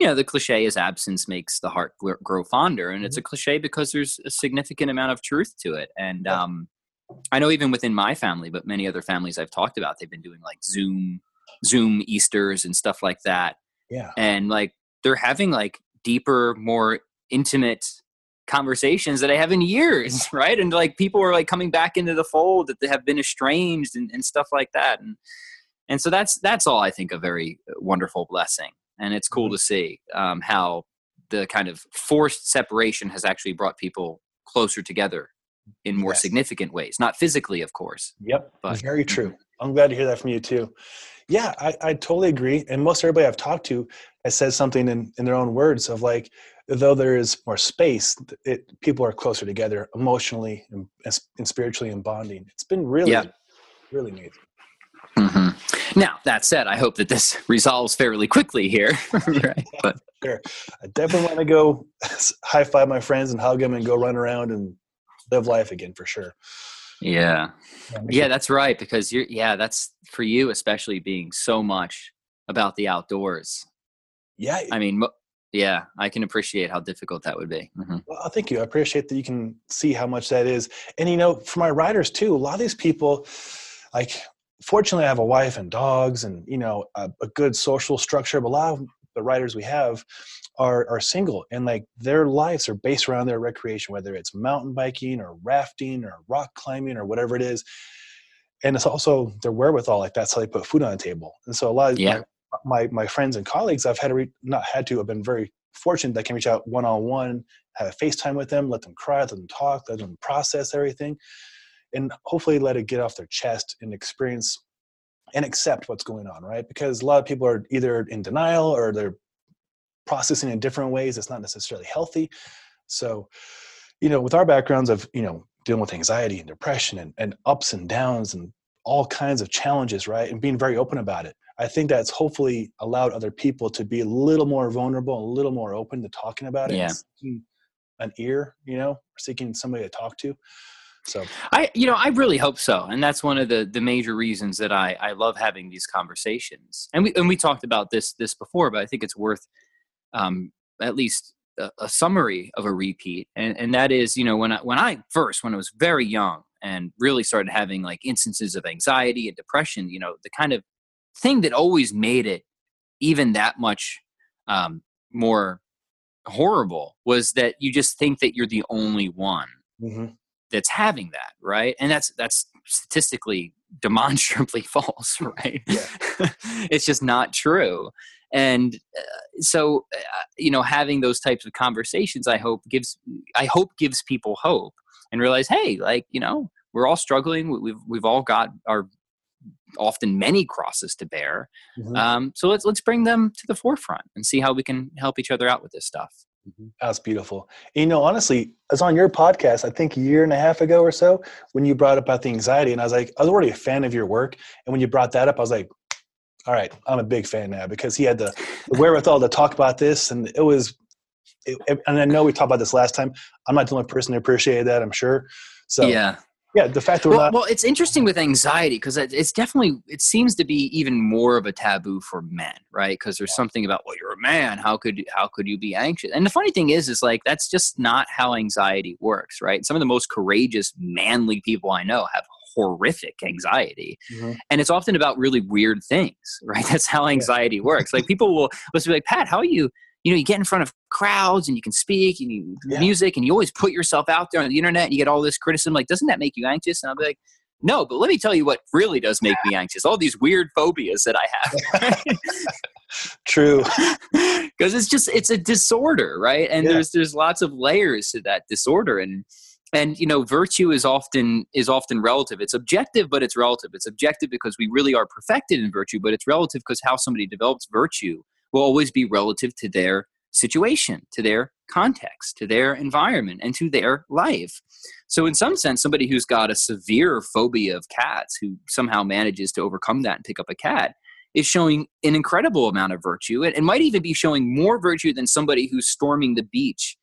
you know, the cliche is absence makes the heart grow fonder. And it's a cliche because there's a significant amount of truth to it. And Yeah. um, I know even within my family, but many other families I've talked about, they've been doing like Zoom, Zoom Easters and stuff like that. Yeah. And like they're having like deeper, more intimate conversations that I have in years, right? And like people are like coming back into the fold that they have been estranged and, and stuff like that. And and so that's that's all I think a very uh, wonderful blessing. And it's cool mm-hmm. to see um, how the kind of forced separation has actually brought people closer together in more Yes. significant ways, not physically, of course. Yep. But- Very mm-hmm. true. I'm glad to hear that from you too. Yeah, I, I totally agree. And most everybody I've talked to has said something in, in their own words of like, though there is more space, it, people are closer together emotionally and, and spiritually and bonding. It's been really, Yeah. really amazing. hmm Now that said, I hope that this resolves fairly quickly here. right? But I definitely want to go high five my friends and hug them and go run around and live life again for sure. Yeah, make yeah, that's right. Because you're, yeah, that's for you, especially being so much about the outdoors. yeah. I mean, yeah, I can appreciate how difficult that would be. hmm Well, thank you. I appreciate that you can see how much that is. And you know, for my riders too, a lot of these people, like, fortunately, I have a wife and dogs, and you know, a, a good social structure. But a lot of the riders we have are are single, and like their lives are based around their recreation, whether it's mountain biking or rafting or rock climbing or whatever it is. And it's also their wherewithal, like that's how they put food on the table. And so a lot of Yeah. my my friends and colleagues I've had to re- not had to have been very fortunate that I can reach out one on one, have a FaceTime with them, let them cry, let them talk, let them process everything, and hopefully let it get off their chest and experience and accept what's going on, right? Because a lot of people are either in denial or they're processing in different ways. It's not necessarily healthy. So, you know, with our backgrounds of, you know, dealing with anxiety and depression and, and ups and downs and all kinds of challenges, right? And being very open about it. I think that's hopefully allowed other people to be a little more vulnerable, a little more open to talking about it, Yeah. an ear, you know, seeking somebody to talk to. So I, you know, I really hope so, and that's one of the the major reasons that I I love having these conversations. And we and we talked about this this before, but I think it's worth um, at least a, a summary of a repeat, and and that is, you know, when I when I first when I was very young and really started having like instances of anxiety and depression, you know, the kind of thing that always made it even that much um, more horrible was that you just think that you're the only one hmm that's having that right? And that's that's statistically demonstrably false right? Yeah. it's just not true and uh, so uh, you know having those types of conversations i hope gives i hope gives people hope and realize hey like you know we're all struggling We- we've we've all got our often many crosses to bear Mhm. um, so let's let's bring them to the forefront and see how we can help each other out with this stuff That's beautiful. You know, honestly, I was on your podcast, I think a year and a half ago or so, when you brought up about the anxiety. And I was like, I was already a fan of your work. And when you brought that up, I was like, all right, I'm a big fan now because he had the, the wherewithal to talk about this. And it was, it, and I know we talked about this last time. I'm not the only person who appreciated that, I'm sure. So, yeah, yeah the fact that we're well, not, well, it's interesting with anxiety because it's definitely it seems to be even more of a taboo for men, right? Because there's something about well, you're a man. How could how could you be anxious? And the funny thing is, is like that's just not how anxiety works, right? Some of the most courageous, manly people I know have horrific anxiety, Mhm. and it's often about really weird things, right? That's how anxiety works. Like people will let's be like, Pat, how are you? You know, you get in front of crowds and you can speak and you Yeah. music and you always put yourself out there on the internet and you get all this criticism. Like, doesn't that make you anxious? And I'll be like, no, but let me tell you what really does make me anxious. All these weird phobias that I have. true. because it's just it's a disorder right and Yeah. there's there's lots of layers to that disorder and and you know virtue is often is often relative. It's objective but it's relative. It's objective because we really are perfected in virtue but it's relative because how somebody develops virtue will always be relative to their situation to their context to their environment and to their life. So in some sense somebody who's got a severe phobia of cats who somehow manages to overcome that and pick up a cat is showing an incredible amount of virtue. And, might even be showing more virtue than somebody who's storming the beach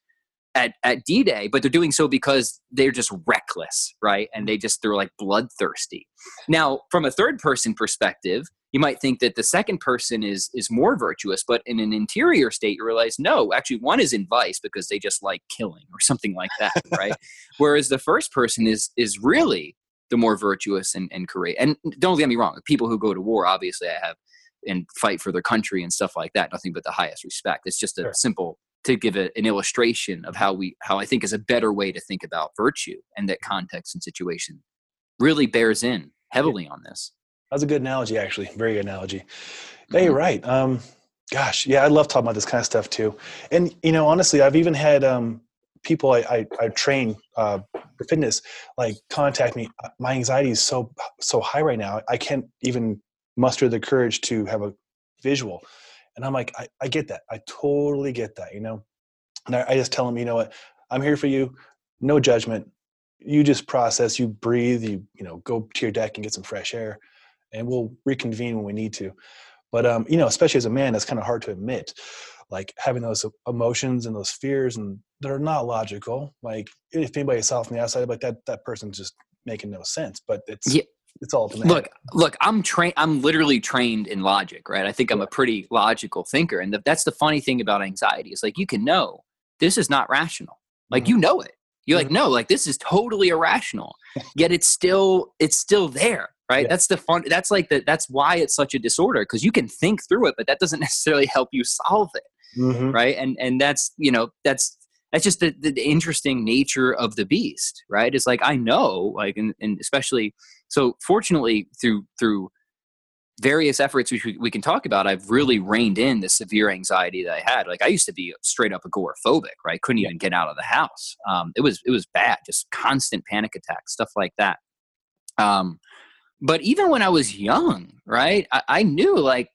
at, at d-day but they're doing so because they're just reckless right and they just they're like bloodthirsty now from a third person perspective you might think that the second person is is more virtuous but in an interior state you realize no actually one is in vice because they just like killing or something like that right whereas the first person is is really the more virtuous and, and courageous. And don't get me wrong, people who go to war, obviously, I have and fight for their country and stuff like that. Nothing but the highest respect. It's just a Sure. simple to give a, an illustration of how we how I think is a better way to think about virtue and that context and situation really bears in heavily on this. That's a good analogy, actually. Very good analogy. Yeah, you're right. Um, gosh, yeah, I love talking about this kind of stuff too. And you know, honestly, I've even had um, people I, I, I train uh, for fitness like contact me. "Uh, My anxiety is so so high right now. I can't even muster the courage to have a visual. And I'm like, I, I get that. I totally get that. You know, and I, I just tell them, you know what, I'm here for you. No judgment. You just process. You breathe. You you know, go to your deck and get some fresh air and we'll reconvene when we need to. But um, you know, especially as a man, that's kind of hard to admit. Like having those emotions and those fears, and they're not logical. Like if anybody saw from the outside, like that that person's just making no sense. But it's Yeah. It's all to Look, look, I'm trained. I'm literally trained in logic, right? I think I'm a pretty logical thinker, and the, that's the funny thing about anxiety is like you can know this is not rational. Like Mhm. you know it. You're like, no, like this is totally irrational. Yet it's still it's still there, right? Yeah. That's the fun. That's like the that's why it's such a disorder because you can think through it, but that doesn't necessarily help you solve it Mhm. right and and that's you know that's that's just the, the, the interesting nature of the beast right? It's like i know like and, and especially so fortunately through through various efforts which we, can talk about i've really reined in the severe anxiety that i had. Like i used to be straight up agoraphobic right? Couldn't even get out of the house. Um, it was it was bad just constant panic attacks stuff like that. Um, but even when i was young right i, I knew like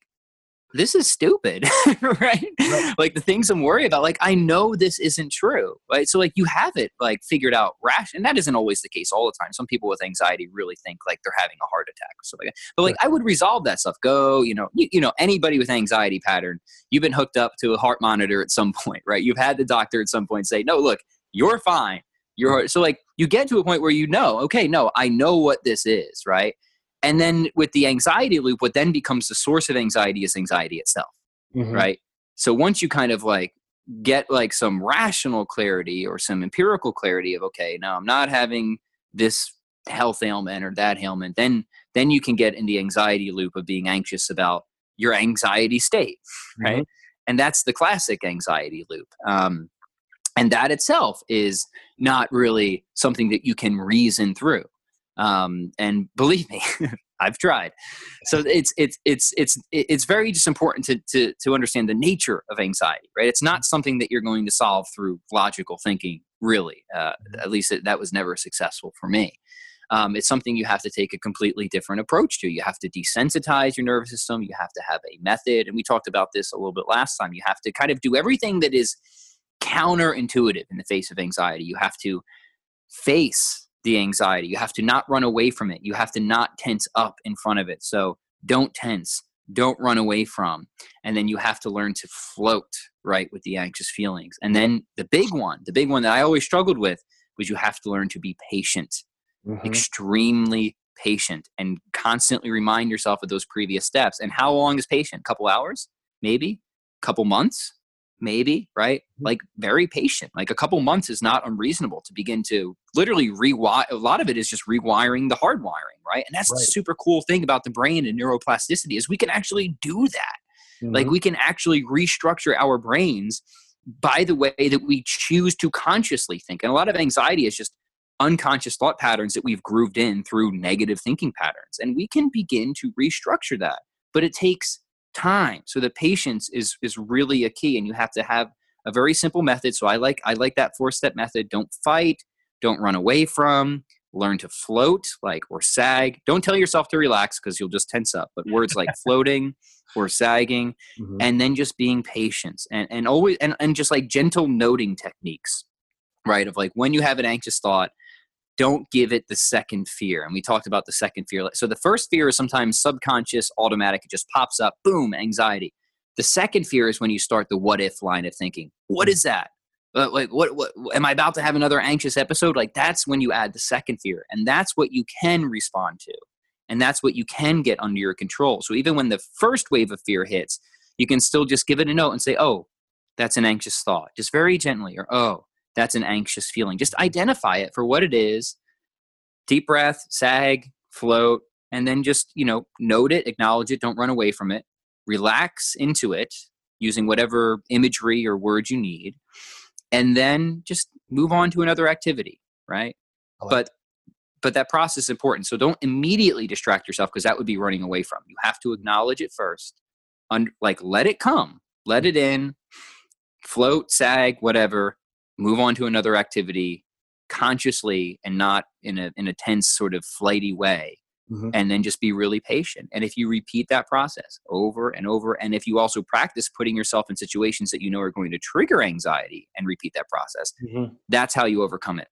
this is stupid right? Right. like the things i'm worried about like i know this isn't true right? So like you have it like figured out rash and that isn't always the case all the time. Some people with anxiety really think like they're having a heart attack or stuff like that. But like i would resolve that stuff. Go you know you, you know anybody with anxiety pattern you've been hooked up to a heart monitor at some point right? You've had the doctor at some point say no look you're fine. You're so like you get to a point where you know, okay, no, I know what this is, right? And then with the anxiety loop, what then becomes the source of anxiety is anxiety itself, Mhm. right? So once you kind of like get like some rational clarity or some empirical clarity of okay, now I'm not having this health ailment or that ailment, then then you can get in the anxiety loop of being anxious about your anxiety state, right? And that's the classic anxiety loop. Um, and that itself is not really something that you can reason through. Um, and believe me, I've tried. So it's it's it's it's it's very just important to to to understand the nature of anxiety, right? It's not something that you're going to solve through logical thinking, really. Uh, at least it, that was never successful for me. Um, it's something you have to take a completely different approach to. You have to desensitize your nervous system. You have to have a method, and we talked about this a little bit last time. You have to kind of do everything that is counterintuitive in the face of anxiety. You have to face the anxiety. You have to not run away from it. You have to not tense up in front of it. So don't tense, don't run away from. And then you have to learn to float right with the anxious feelings. And then the big one, the big one that I always struggled with was you have to learn to be patient, Mhm. extremely patient, and constantly remind yourself of those previous steps. And how long is patient? A couple hours? Maybe? A couple months? Maybe right? Like very patient. Like a couple months is not unreasonable to begin to literally rewire a lot of it is just rewiring the hard wiring right? And that's Right. the super cool thing about the brain and neuroplasticity is we can actually do that. Like Mhm. we can actually restructure our brains by the way that we choose to consciously think. And a lot of anxiety is just unconscious thought patterns that we've grooved in through negative thinking patterns. And we can begin to restructure that. But it takes time. So the patience is is really a key and you have to have a very simple method. So i like i like that four step method. Don't fight don't run away from learn to float like or sag. Don't tell yourself to relax because you'll just tense up but words like floating or sagging Mhm. and then just being patient and, and always and, and just like gentle noting techniques right of like when you have an anxious thought don't give it the second fear. And we talked about the second fear. So the first fear is sometimes subconscious automatic it just pops up boom anxiety. The second fear is when you start the what if line of thinking. What is that? Uh, like what, what am i about to have another anxious episode? Like that's when you add the second fear and that's what you can respond to and that's what you can get under your control. So even when the first wave of fear hits you can still just give it a note and say oh that's an anxious thought. Just very gently or oh that's an anxious feeling. Just identify it for what it is. Deep breath sag float and then just you know note it acknowledge it don't run away from it. Relax into it using whatever imagery or words you need and then just move on to another activity right? Like but but that process is important so don't immediately distract yourself because that would be running away from. You have to acknowledge it first un- like let it come let it in float sag whatever move on to another activity consciously and not in a in a tense sort of flighty way Mhm. and then just be really patient and if you repeat that process over and over and if you also practice putting yourself in situations that you know are going to trigger anxiety and repeat that process Mhm. that's how you overcome it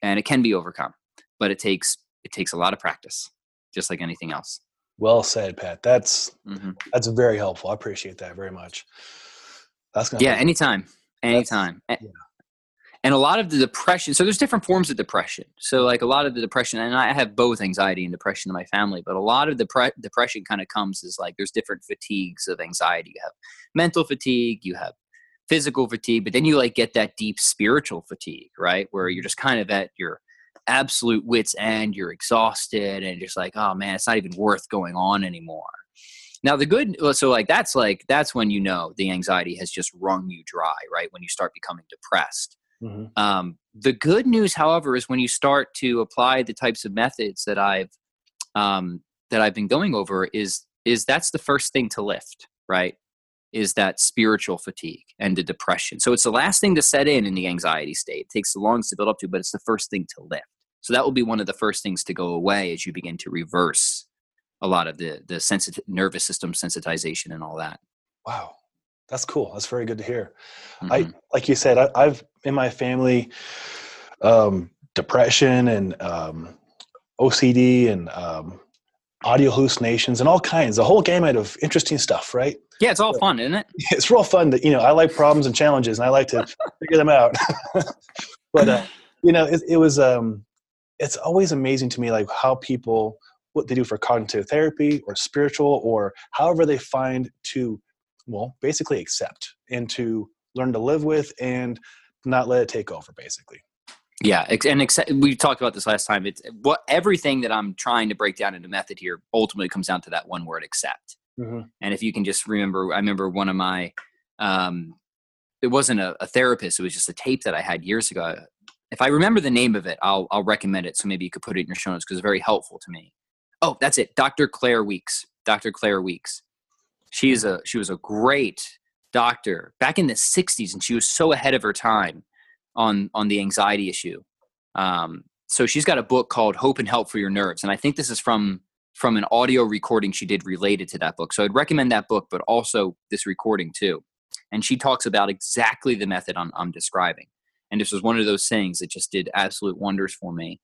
and it can be overcome but it takes it takes a lot of practice just like anything else Well said, Pat. That's hmm that's very helpful. I appreciate that very much. That's gonna yeah help. anytime That's- anytime A- yeah. And a lot of the depression so there's different forms of depression. So like a lot of the depression and i have both anxiety and depression in my family but a lot of the pre- depression kind of comes as like there's different fatigues of anxiety. You have mental fatigue you have physical fatigue but then you like get that deep spiritual fatigue right? Where you're just kind of at your absolute wits end you're exhausted and just like oh man it's not even worth going on anymore. Now the good so like that's like that's when you know the anxiety has just wrung you dry right? When you start becoming depressed Mhm. um, the good news, however, is when you start to apply the types of methods that I've um, that I've been going over, is is that's the first thing to lift, right? Is that spiritual fatigue and the depression. So it's the last thing to set in in the anxiety state. It takes the longest to build up to, but it's the first thing to lift. So that will be one of the first things to go away as you begin to reverse a lot of the the sensitive nervous system sensitization and all that. Wow, that's cool. That's very good to hear. Mhm. I like you said, I, I've in my family um, depression and um, OCD and um, audio hallucinations and all kinds, a whole gamut of interesting stuff. Right? yeah, it's all fun, isn't it? It's real fun. that you know, I like problems and challenges, and I like to figure them out. but uh, you know, it, it was. Um, it's always amazing to me, like how people what they do for cognitive therapy or spiritual or however they find to, well, basically accept and to learn to live with and not let it take over, basically. Yeah, and accept, we talked about this last time. It's what everything that I'm trying to break down into method here ultimately comes down to that one word: accept. Mm-hmm. And if you can just remember, I remember one of my, um, it wasn't a, a, therapist; it was just a tape that I had years ago. If I remember the name of it, I'll I'll recommend it. So maybe you could put it in your show notes because it's very helpful to me. Oh, that's it, Dr. Claire Weekes. Dr. Claire Weekes. She's a she was a great doctor back in the '60s, and she was so ahead of her time on on the anxiety issue. Um, so she's got a book called Hope and Help for Your Nerves, and I think this is from from an audio recording she did related to that book. So I'd recommend that book, but also this recording too. And she talks about exactly the method I'm, I'm describing. And this was one of those things that just did absolute wonders for me.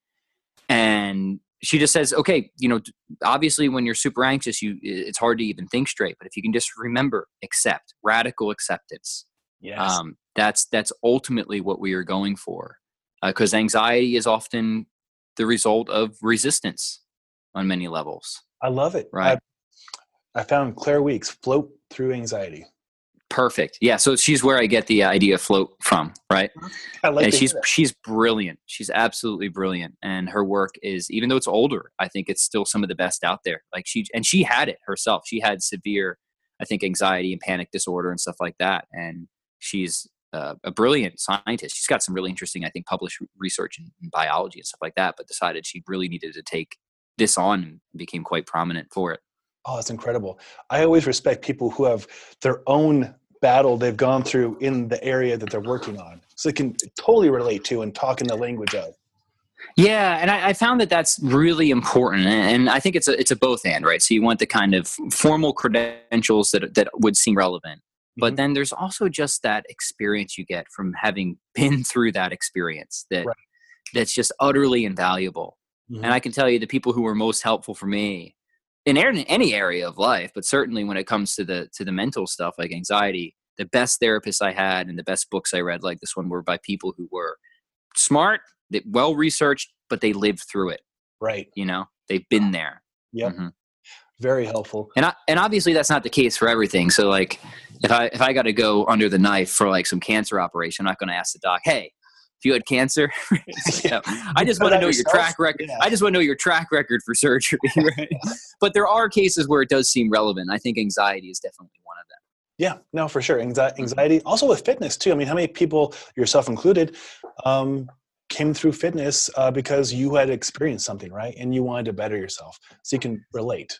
And she just says, okay, you know, obviously when you're super anxious, you it's hard to even think straight. But if you can just remember, accept, radical acceptance. Yes. Um, that's that's ultimately what we are going for because uh, anxiety is often the result of resistance on many levels i love it right i, I found claire Weekes float through anxiety perfect. Yeah so she's where i get the idea float from right? I like and she's she's brilliant. She's absolutely brilliant and her work is even though it's older i think it's still some of the best out there. Like she and she had it herself. She had severe i think anxiety and panic disorder and stuff like that and she's uh, a brilliant scientist. She's got some really interesting, I think, published research in, in, biology and stuff like that, but decided she really needed to take this on and became quite prominent for it. Oh, that's incredible. I always respect people who have their own battle they've gone through in the area that they're working on. So they can totally relate to and talk in the language of. Yeah, and I, I, found that that's really important, and I think it's a it's a both and right. So you want the kind of formal credentials that that would seem relevant, but mm-hmm. then there's also just that experience you get from having been through that experience that right. that's just utterly invaluable mm-hmm. and i can tell you the people who were most helpful for me in any area of life but certainly when it comes to the to the mental stuff like anxiety the best therapists i had and the best books i read like this one were by people who were smart well researched but they lived through it right you know they've been there yeah mm-hmm very helpful. And I, and obviously that's not the case for everything. So like if I if I got to go under the knife for like some cancer operation, I'm not going to ask the doc, "Hey, if you had cancer, I just want to know your track record. Yeah. I just want to know your track record for surgery." Right? but there are cases where it does seem relevant. I think anxiety is definitely one of them. Yeah, no, for sure. Anxiety, mm-hmm. also with fitness too. I mean, how many people, yourself included, um, came through fitness uh, because you had experienced something, right? And you wanted to better yourself, so you can relate.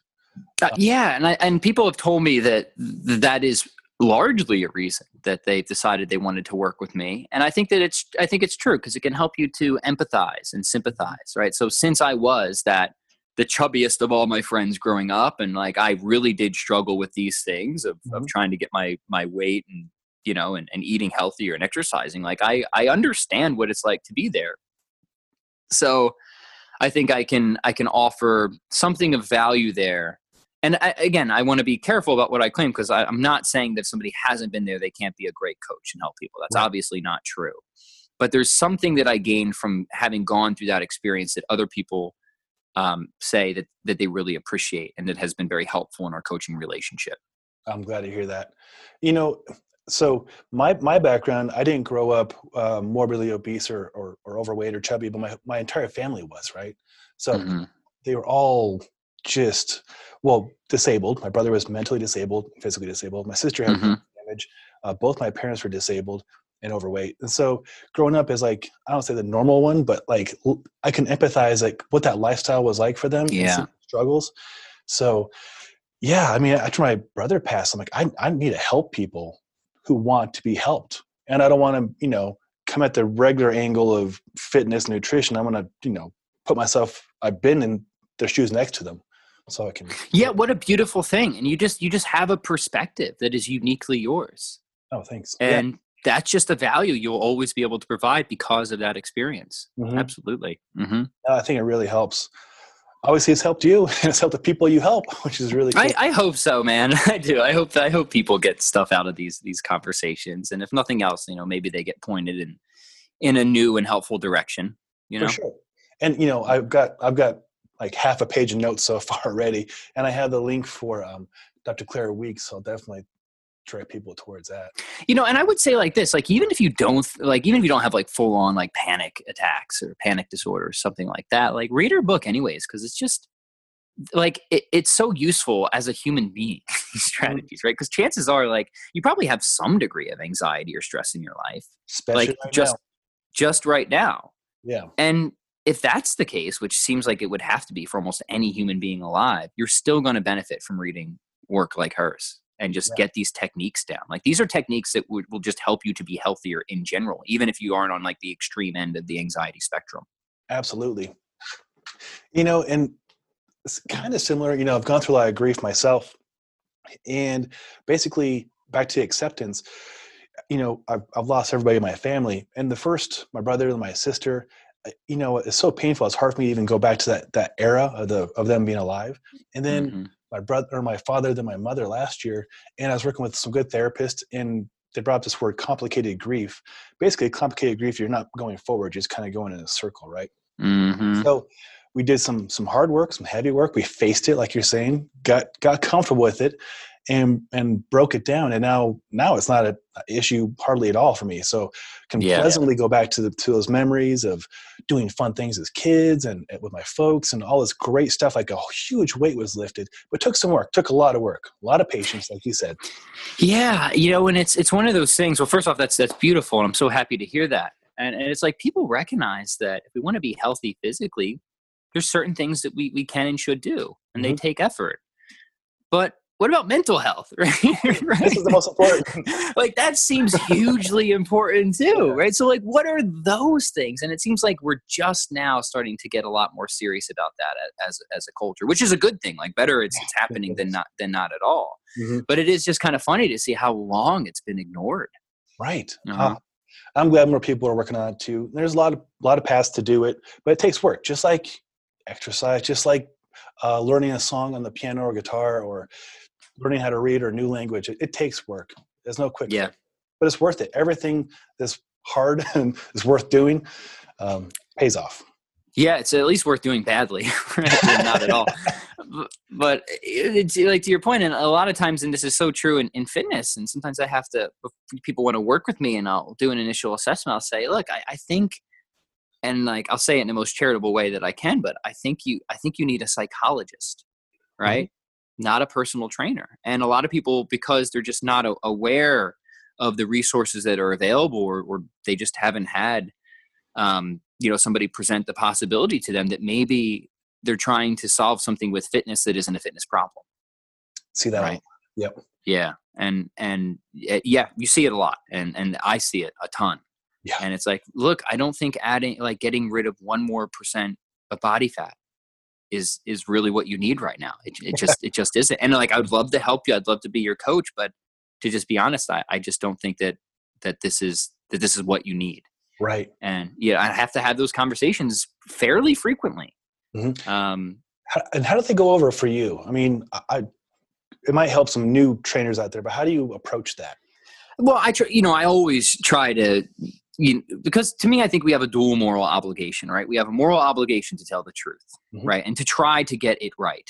Uh, yeah, and I, and people have told me that that is largely a reason that they decided they wanted to work with me. And i think that it's i think it's true because it can help you to empathize and sympathize right? So since i was that the chubbiest of all my friends growing up and like i really did struggle with these things of, mm-hmm. of trying to get my my weight and you know and, and eating healthier and exercising like i i understand what it's like to be there. So i think i can i can offer something of value there and I, again, I want to be careful about what I claim because I'm not saying that if somebody hasn't been there, they can't be a great coach and help people. That's right. obviously not true. But there's something that I gained from having gone through that experience that other people um, say that that they really appreciate and that has been very helpful in our coaching relationship. I'm glad to hear that. You know, so my my background, I didn't grow up uh, morbidly obese or, or, or overweight or chubby, but my my entire family was right. So mm-hmm. they were all just well disabled. My brother was mentally disabled, physically disabled. My sister had mm-hmm. damage. Uh, both my parents were disabled and overweight. And so growing up is like I don't say the normal one, but like I can empathize like what that lifestyle was like for them. Yeah, struggles. So yeah, I mean, after my brother passed, I'm like I I need to help people who want to be helped, and I don't want to you know come at the regular angle of fitness nutrition. I want to you know put myself. I've been in their shoes next to them so I can. Yeah, what a beautiful thing, and you just you just have a perspective that is uniquely yours. Oh, thanks. And yeah. that's just a value you'll always be able to provide because of that experience. Mm-hmm. Absolutely. Mm-hmm. I think it really helps. Obviously, it's helped you, and it's helped the people you help, which is really. Cool. I, I hope so, man. I do. I hope I hope people get stuff out of these these conversations, and if nothing else, you know, maybe they get pointed in in a new and helpful direction. You know, For sure. And you know, I've got I've got like half a page of notes so far already, and I have the link for um, Dr. Claire Weekes. So I'll definitely direct people towards that. you know, and I would say like this, like even if you don't like even if you don't have like full on like panic attacks or panic disorder or something like that, like read her book anyways, because it's just like it, it's so useful as a human being these strategies right because chances are like you probably have some degree of anxiety or stress in your life Especially like right just now. just right now yeah, and if that's the case which seems like it would have to be for almost any human being alive you're still going to benefit from reading work like hers and just Yeah. get these techniques down like these are techniques that would, will just help you to be healthier in general even if you aren't on like the extreme end of the anxiety spectrum absolutely. You know, and it's kind of similar. You know, I've gone through a lot of grief myself, and basically back to acceptance. You know, I've, I've lost everybody in my family, and the first, my brother and my sister. Uh, You know, it's so painful. It's hard for me to even go back to that that era of the of them being alive. And then Mhm. my brother or my father than my mother last year and i was working with some good therapists and they brought up this word complicated grief basically complicated grief you're not going forward you're just kind of going in a circle right Mhm. so we did some some hard work some heavy work we faced it like you're saying got got comfortable with it and and broke it down and now now it's not an issue hardly at all for me so can Yeah. pleasantly go back to the to those memories of doing fun things as kids and, and with my folks and all this great stuff like a huge weight was lifted but took some work took a lot of work a lot of patience like you said Yeah, you know, and it's it's one of those things. Well, first off, that's that's beautiful, and I'm so happy to hear that. And, and it's like people recognize that if we want to be healthy physically, there's certain things that we we can and should do, and they Mhm. take effort. But what about mental health? Right? right? this is the most important like that seems hugely important too, right? So like, what are those things? And it seems like we're just now starting to get a lot more serious about that as as a culture, which is a good thing. Like, better it's, it's happening than not than not at all Mhm. but it is just kind of funny to see how long it's been ignored. right Uh-huh. Ah, i'm glad more people are working on it too there's a lot of lot of paths to do it but it takes work just like exercise just like uh, learning a song on the piano or guitar or learning how to read or a new language it, it takes work there's no quick Yeah. but it's worth it everything that's hard and is worth doing um, pays off Yeah, it's at least worth doing badly, not at all. But- it's like to your point, and a lot of times, and this is so true in, in fitness, and sometimes I have to, people want to work with me and I'll do an initial assessment, I'll say, look, I, I think, and like I'll say it in the most charitable way that I can, but I think you, I think you need a psychologist, right? Not a personal trainer. And a lot of people, because they're just not aware of the resources that are available, or, or they just haven't had um, you know somebody present the possibility to them that maybe they're trying to solve something with fitness that isn't a fitness problem see that Right. Yep. yeah and and uh, yeah you see it a lot and and i see it a ton Yeah. and it's like look i don't think adding like getting rid of one more percent of body fat is is really what you need right now. It, it just it just isn't. And like i would love to help you i'd love to be your coach but to just be honest i, I just don't think that that this is that this is what you need. Right. And yeah i have to have those conversations fairly frequently. Mhm. um how, and how do they go over for you? I mean I, I it might help some new trainers out there but how do you approach that? Well i try you know i always try to you because to me i think we have a dual moral obligation right? We have a moral obligation to tell the truth Mhm. right? And to try to get it right.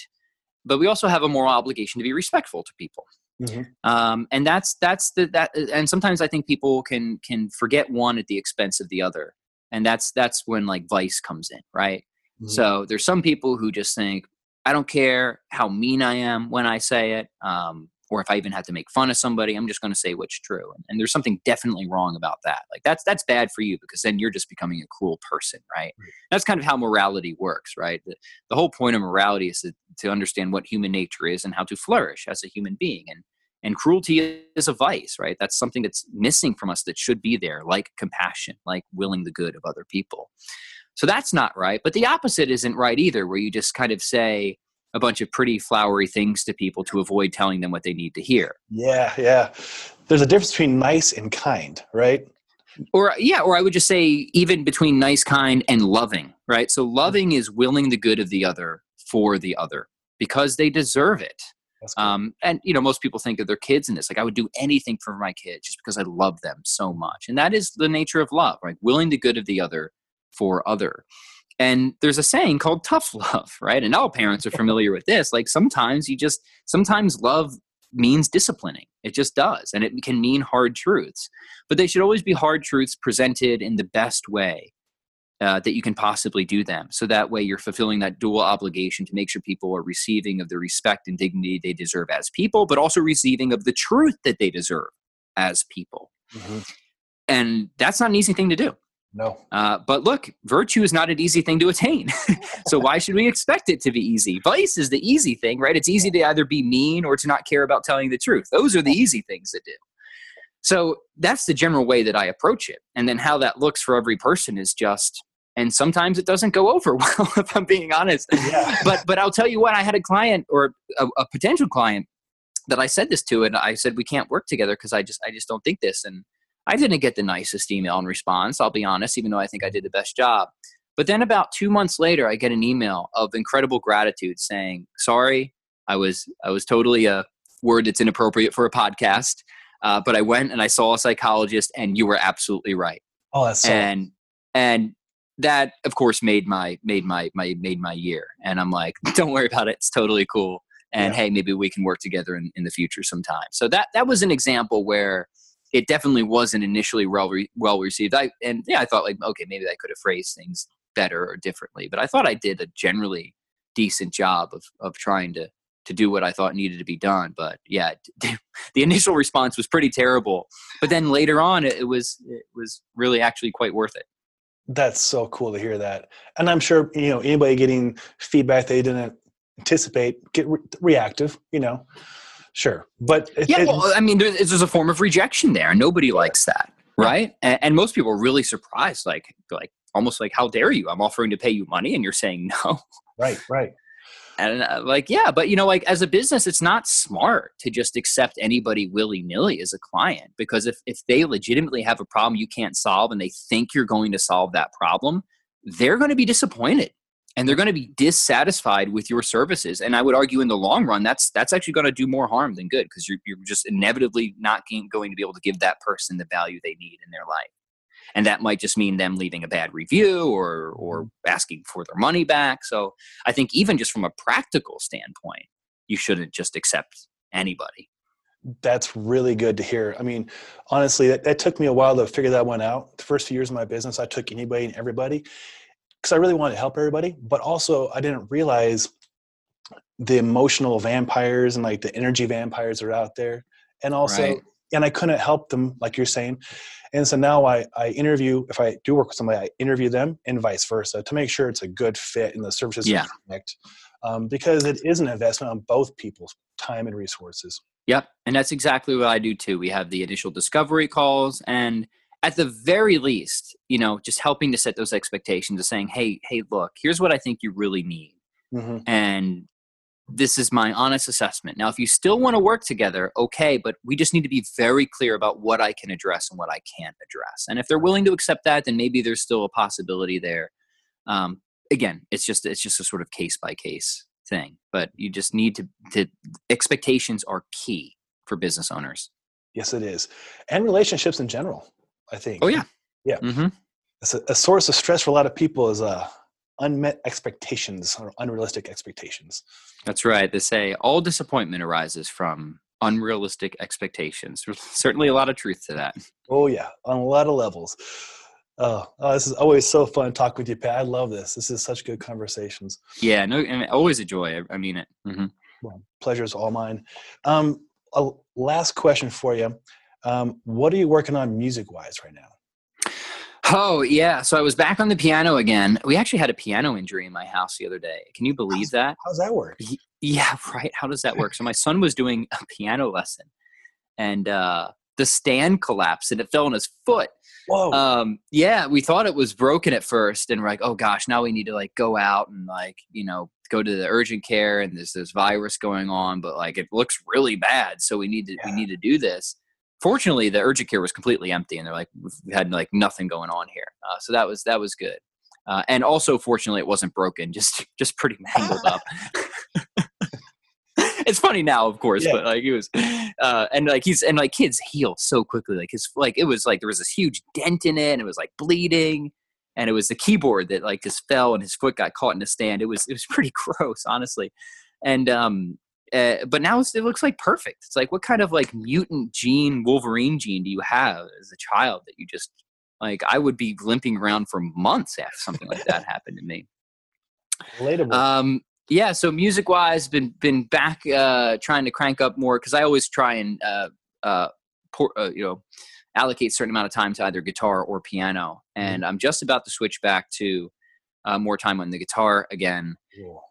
But we also have a moral obligation to be respectful to people. Mhm. um, and that's that's the that and sometimes i think people can can forget one at the expense of the other. And that's that's when like vice comes in right? Mhm. so there's some people who just think i don't care how mean i am when i say it. Um, or if i even have to make fun of somebody i'm just going to say what's true and, and there's something definitely wrong about that. Like that's that's bad for you because then you're just becoming a cruel person right? Right. that's kind of how morality works right? The, the whole point of morality is to, to understand what human nature is and how to flourish as a human being and and cruelty is a vice right? That's something that's missing from us that should be there like compassion like willing the good of other people. So that's not right but the opposite isn't right either where you just kind of say a bunch of pretty flowery things to people to avoid telling them what they need to hear. Yeah yeah. There's a difference between nice and kind right? Or yeah or i would just say even between nice kind and loving right? So loving is willing the good of the other for the other because they deserve it. Um, and you know, most people think of their kids in this. Like, I would do anything for my kids just because I love them so much, and that is the nature of love, right? Willing the good of the other for other. And there's a saying called tough love, right? And all parents are familiar with this. Like sometimes you just sometimes love means disciplining. It just does, and it can mean hard truths. But they should always be hard truths presented in the best way uh, that you can possibly do them. So that way you're fulfilling that dual obligation to make sure people are receiving of the respect and dignity they deserve as people, but also receiving of the truth that they deserve as people. Mm-hmm. And that's not an easy thing to do. No. Uh, but look, virtue is not an easy thing to attain. so why should we expect it to be easy? Vice is the easy thing, right? It's easy to either be mean or to not care about telling the truth. Those are the easy things to do. So that's the general way that I approach it. And then how that looks for every person is just and sometimes it doesn't go over well if i'm being honest yeah. but but i'll tell you what i had a client or a, a, potential client that i said this to and i said we can't work together because i just i just don't think this and i didn't get the nicest email in response i'll be honest even though i think i did the best job. But then about two months later i get an email of incredible gratitude saying sorry i was i was totally a word that's inappropriate for a podcast uh, but i went and i saw a psychologist and you were absolutely right. Oh that's so and and that of course made my made my my made my year. And i'm like don't worry about it it's totally cool. And yeah. hey maybe we can work together in, in the future sometime. So that that was an example where it definitely wasn't initially well re- well received i and yeah i thought like okay maybe i could have phrased things better or differently but i thought i did a generally decent job of of trying to to do what i thought needed to be done but yeah the initial response was pretty terrible but then later on it, it was it was really actually quite worth it that's so cool to hear that. And I'm sure, you know, anybody getting feedback they didn't anticipate, get re- reactive, you know, sure. But it, yeah, well, I mean, there's, there's, a form of rejection there. Nobody yeah. likes that. Right. And, and, most people are really surprised, like, like almost like, how dare you? I'm offering to pay you money and you're saying no. Right. Right and uh, like yeah but you know like as a business it's not smart to just accept anybody willy-nilly as a client because if, if they legitimately have a problem you can't solve and they think you're going to solve that problem they're going to be disappointed and they're going to be dissatisfied with your services and i would argue in the long run that's that's actually going to do more harm than good because you're, you're just inevitably not going to be able to give that person the value they need in their life. And that might just mean them leaving a bad review or or mm-hmm. asking for their money back. So i think even just from a practical standpoint you shouldn't just accept anybody. That's really good to hear. I mean honestly that, that took me a while to figure that one out. The first few years of my business i took anybody and everybody because i really wanted to help everybody but also i didn't realize the emotional vampires and like the energy vampires are out there and also right. and i couldn't help them like you're saying and so now I, I interview, if I do work with somebody, I interview them and vice versa to make sure it's a good fit and the services yeah. connect. Um, because it is an investment on both people's time and resources. Yep. And that's exactly what I do too. We have the initial discovery calls and at the very least, you know, just helping to set those expectations of saying, hey, hey, look, here's what I think you really need. Mm-hmm. And this is my honest assessment. Now, if you still want to work together, okay, but we just need to be very clear about what I can address and what I can't address. And if they're willing to accept that, then maybe there's still a possibility there. Um, again, it's just it's just a sort of case by case thing. But you just need to, to expectations are key for business owners. Yes, it is, and relationships in general. I think. Oh yeah, yeah. Mm-hmm. It's a, a, source of stress for a lot of people is uh, unmet expectations or unrealistic expectations. That's right. They say all disappointment arises from unrealistic expectations. There's certainly a lot of truth to that. Oh yeah, on a lot of levels. Oh, oh, this is always so fun to talk with you, Pat. I love this. This is such good conversations. Yeah, no, and always a joy. I mean it. Mm-hmm. Well, pleasure's all mine. Um, a last question for you. Um, what are you working on music wise right now? Oh yeah, so I was back on the piano again. We actually had a piano injury in my house the other day. Can you believe how's, that? How's that work? Yeah, right. How does that work? so my son was doing a piano lesson, and uh, the stand collapsed and it fell on his foot. Whoa. Um, yeah, we thought it was broken at first, and we're like, oh gosh, now we need to like go out and like you know go to the urgent care, and there's this virus going on, but like it looks really bad, so we need to yeah. we need to do this fortunately the urgent care was completely empty and they're like we had like nothing going on here uh, so that was that was good uh, and also fortunately it wasn't broken just just pretty mangled up it's funny now, of course, Yeah. but like it was, uh, and like he's and like kids heal so quickly. Like his like it was like there was this huge dent in it, and it was like bleeding, and it was the keyboard that like just fell, and his foot got caught in the stand. It was it was pretty gross, honestly, and um. Uh, but now it's, it looks like perfect. It's like, what kind of like mutant gene, Wolverine gene do you have as a child that you just like? I would be limping around for months after something like that happened to me. Relatable. Um, yeah, so music wise, been been back uh, trying to crank up more because I always try and uh, uh, pour, uh, you know allocate a certain amount of time to either guitar or piano, and I'm just about to switch back to uh, more time on the guitar again.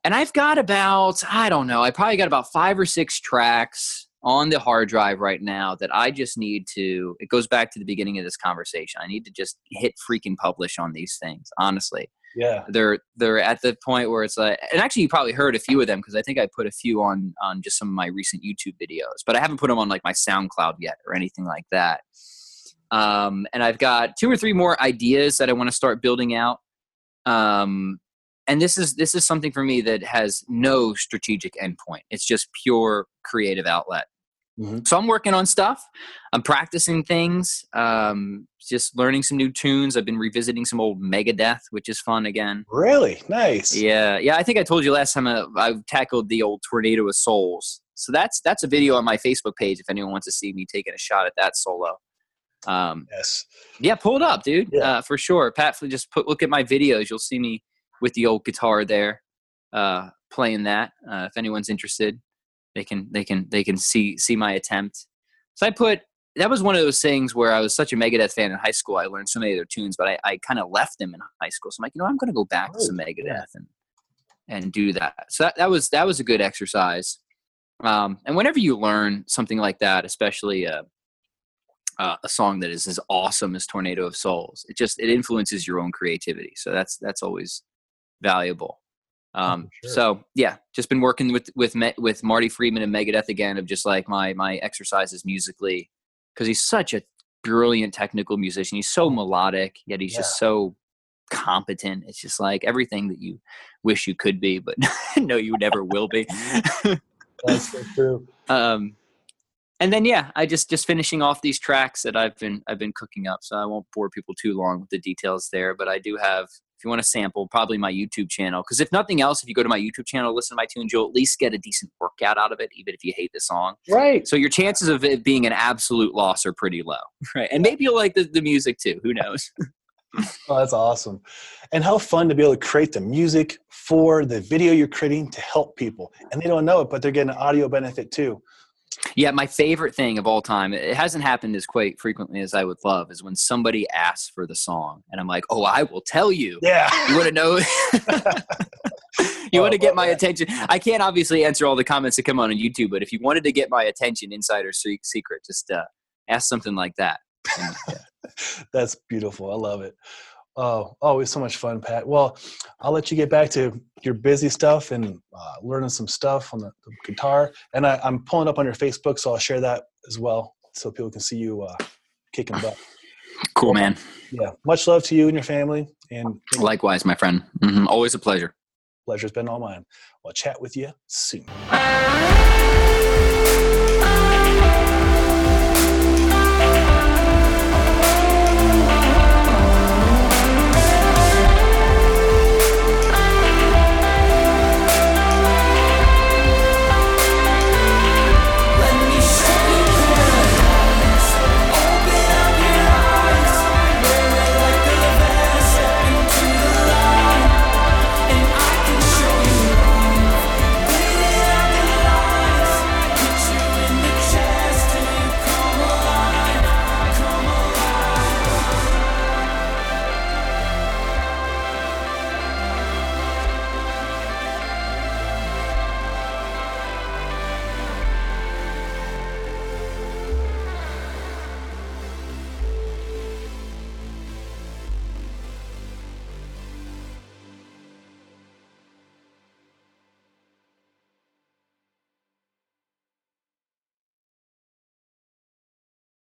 And I've got about I don't know, I probably got about five or six tracks on the hard drive right now that I just need to. It goes back to the beginning of this conversation. I need to just hit freaking publish on these things, honestly Yeah. they're they're at the point where it's like and actually you probably heard a few of them because i think i put a few on on just some of my recent youtube videos but i haven't put them on like my soundcloud yet or anything like that um and i've got two or three more ideas that i want to start building out um and this is this is something for me that has no strategic endpoint. It's just pure creative outlet. Mhm. so i'm working on stuff. I'm practicing things um just learning some new tunes. I've been revisiting some old megadeth which is fun again. Really? Nice. yeah yeah i think i told you last time I, I tackled the old tornado of souls. So that's that's a video on my facebook page if anyone wants to see me taking a shot at that solo. Um Yes. yeah pull it up dude Yeah. uh, for sure. Pat just put look at my videos. You'll see me with the old guitar there uh playing that uh, if anyone's interested they can they can they can see see my attempt. So i put that was one of those things where i was such a megadeth fan in high school i learned so many of their tunes but i, I kind of left them in high school. So i'm like you know i'm going to go back to some megadeth and and do that. So that, that was that was a good exercise. Um, and whenever you learn something like that especially uh, uh, a song that is as awesome as tornado of souls it just it influences your own creativity. So that's that's always valuable. Um, sure. so yeah just been working with with with marty friedman and megadeth again of just like my my exercises musically because he's such a brilliant technical musician. He's so melodic yet he's just so competent. It's just like everything that you wish you could be but no you never will be. That's so true. um and then yeah i just just finishing off these tracks that i've been i've been cooking up so i won't bore people too long with the details there but i do have if you want to sample probably my youtube channel because if nothing else if you go to my youtube channel listen to my tunes you'll at least get a decent workout out of it even if you hate the song Right. so your chances of it being an absolute loss are pretty low right and maybe you'll like the, the music too who knows Oh, that's awesome. And how fun to be able to create the music for the video you're creating to help people. And they don't know it, but they're getting an audio benefit too. Yeah, my favorite thing of all time, it hasn't happened as quite frequently as I would love, is when somebody asks for the song and I'm like, oh, I will tell you. Yeah. You want to know? you Oh, want to get my yeah. attention? I can't obviously answer all the comments that come on on YouTube, but if you wanted to get my attention, insider se- secret, just uh, ask something like that. That's beautiful. I love it. Oh, always so much fun, Pat. Well, I'll let you get back to your busy stuff and uh, learning some stuff on the, the guitar. And I, I'm pulling up on your Facebook, so I'll share that as well, so people can see you uh, kicking butt. Cool, man. Yeah, much love to you and your family, and Likewise, my friend. hmm Always a pleasure. pleasure's been all mine. I'll chat with you soon.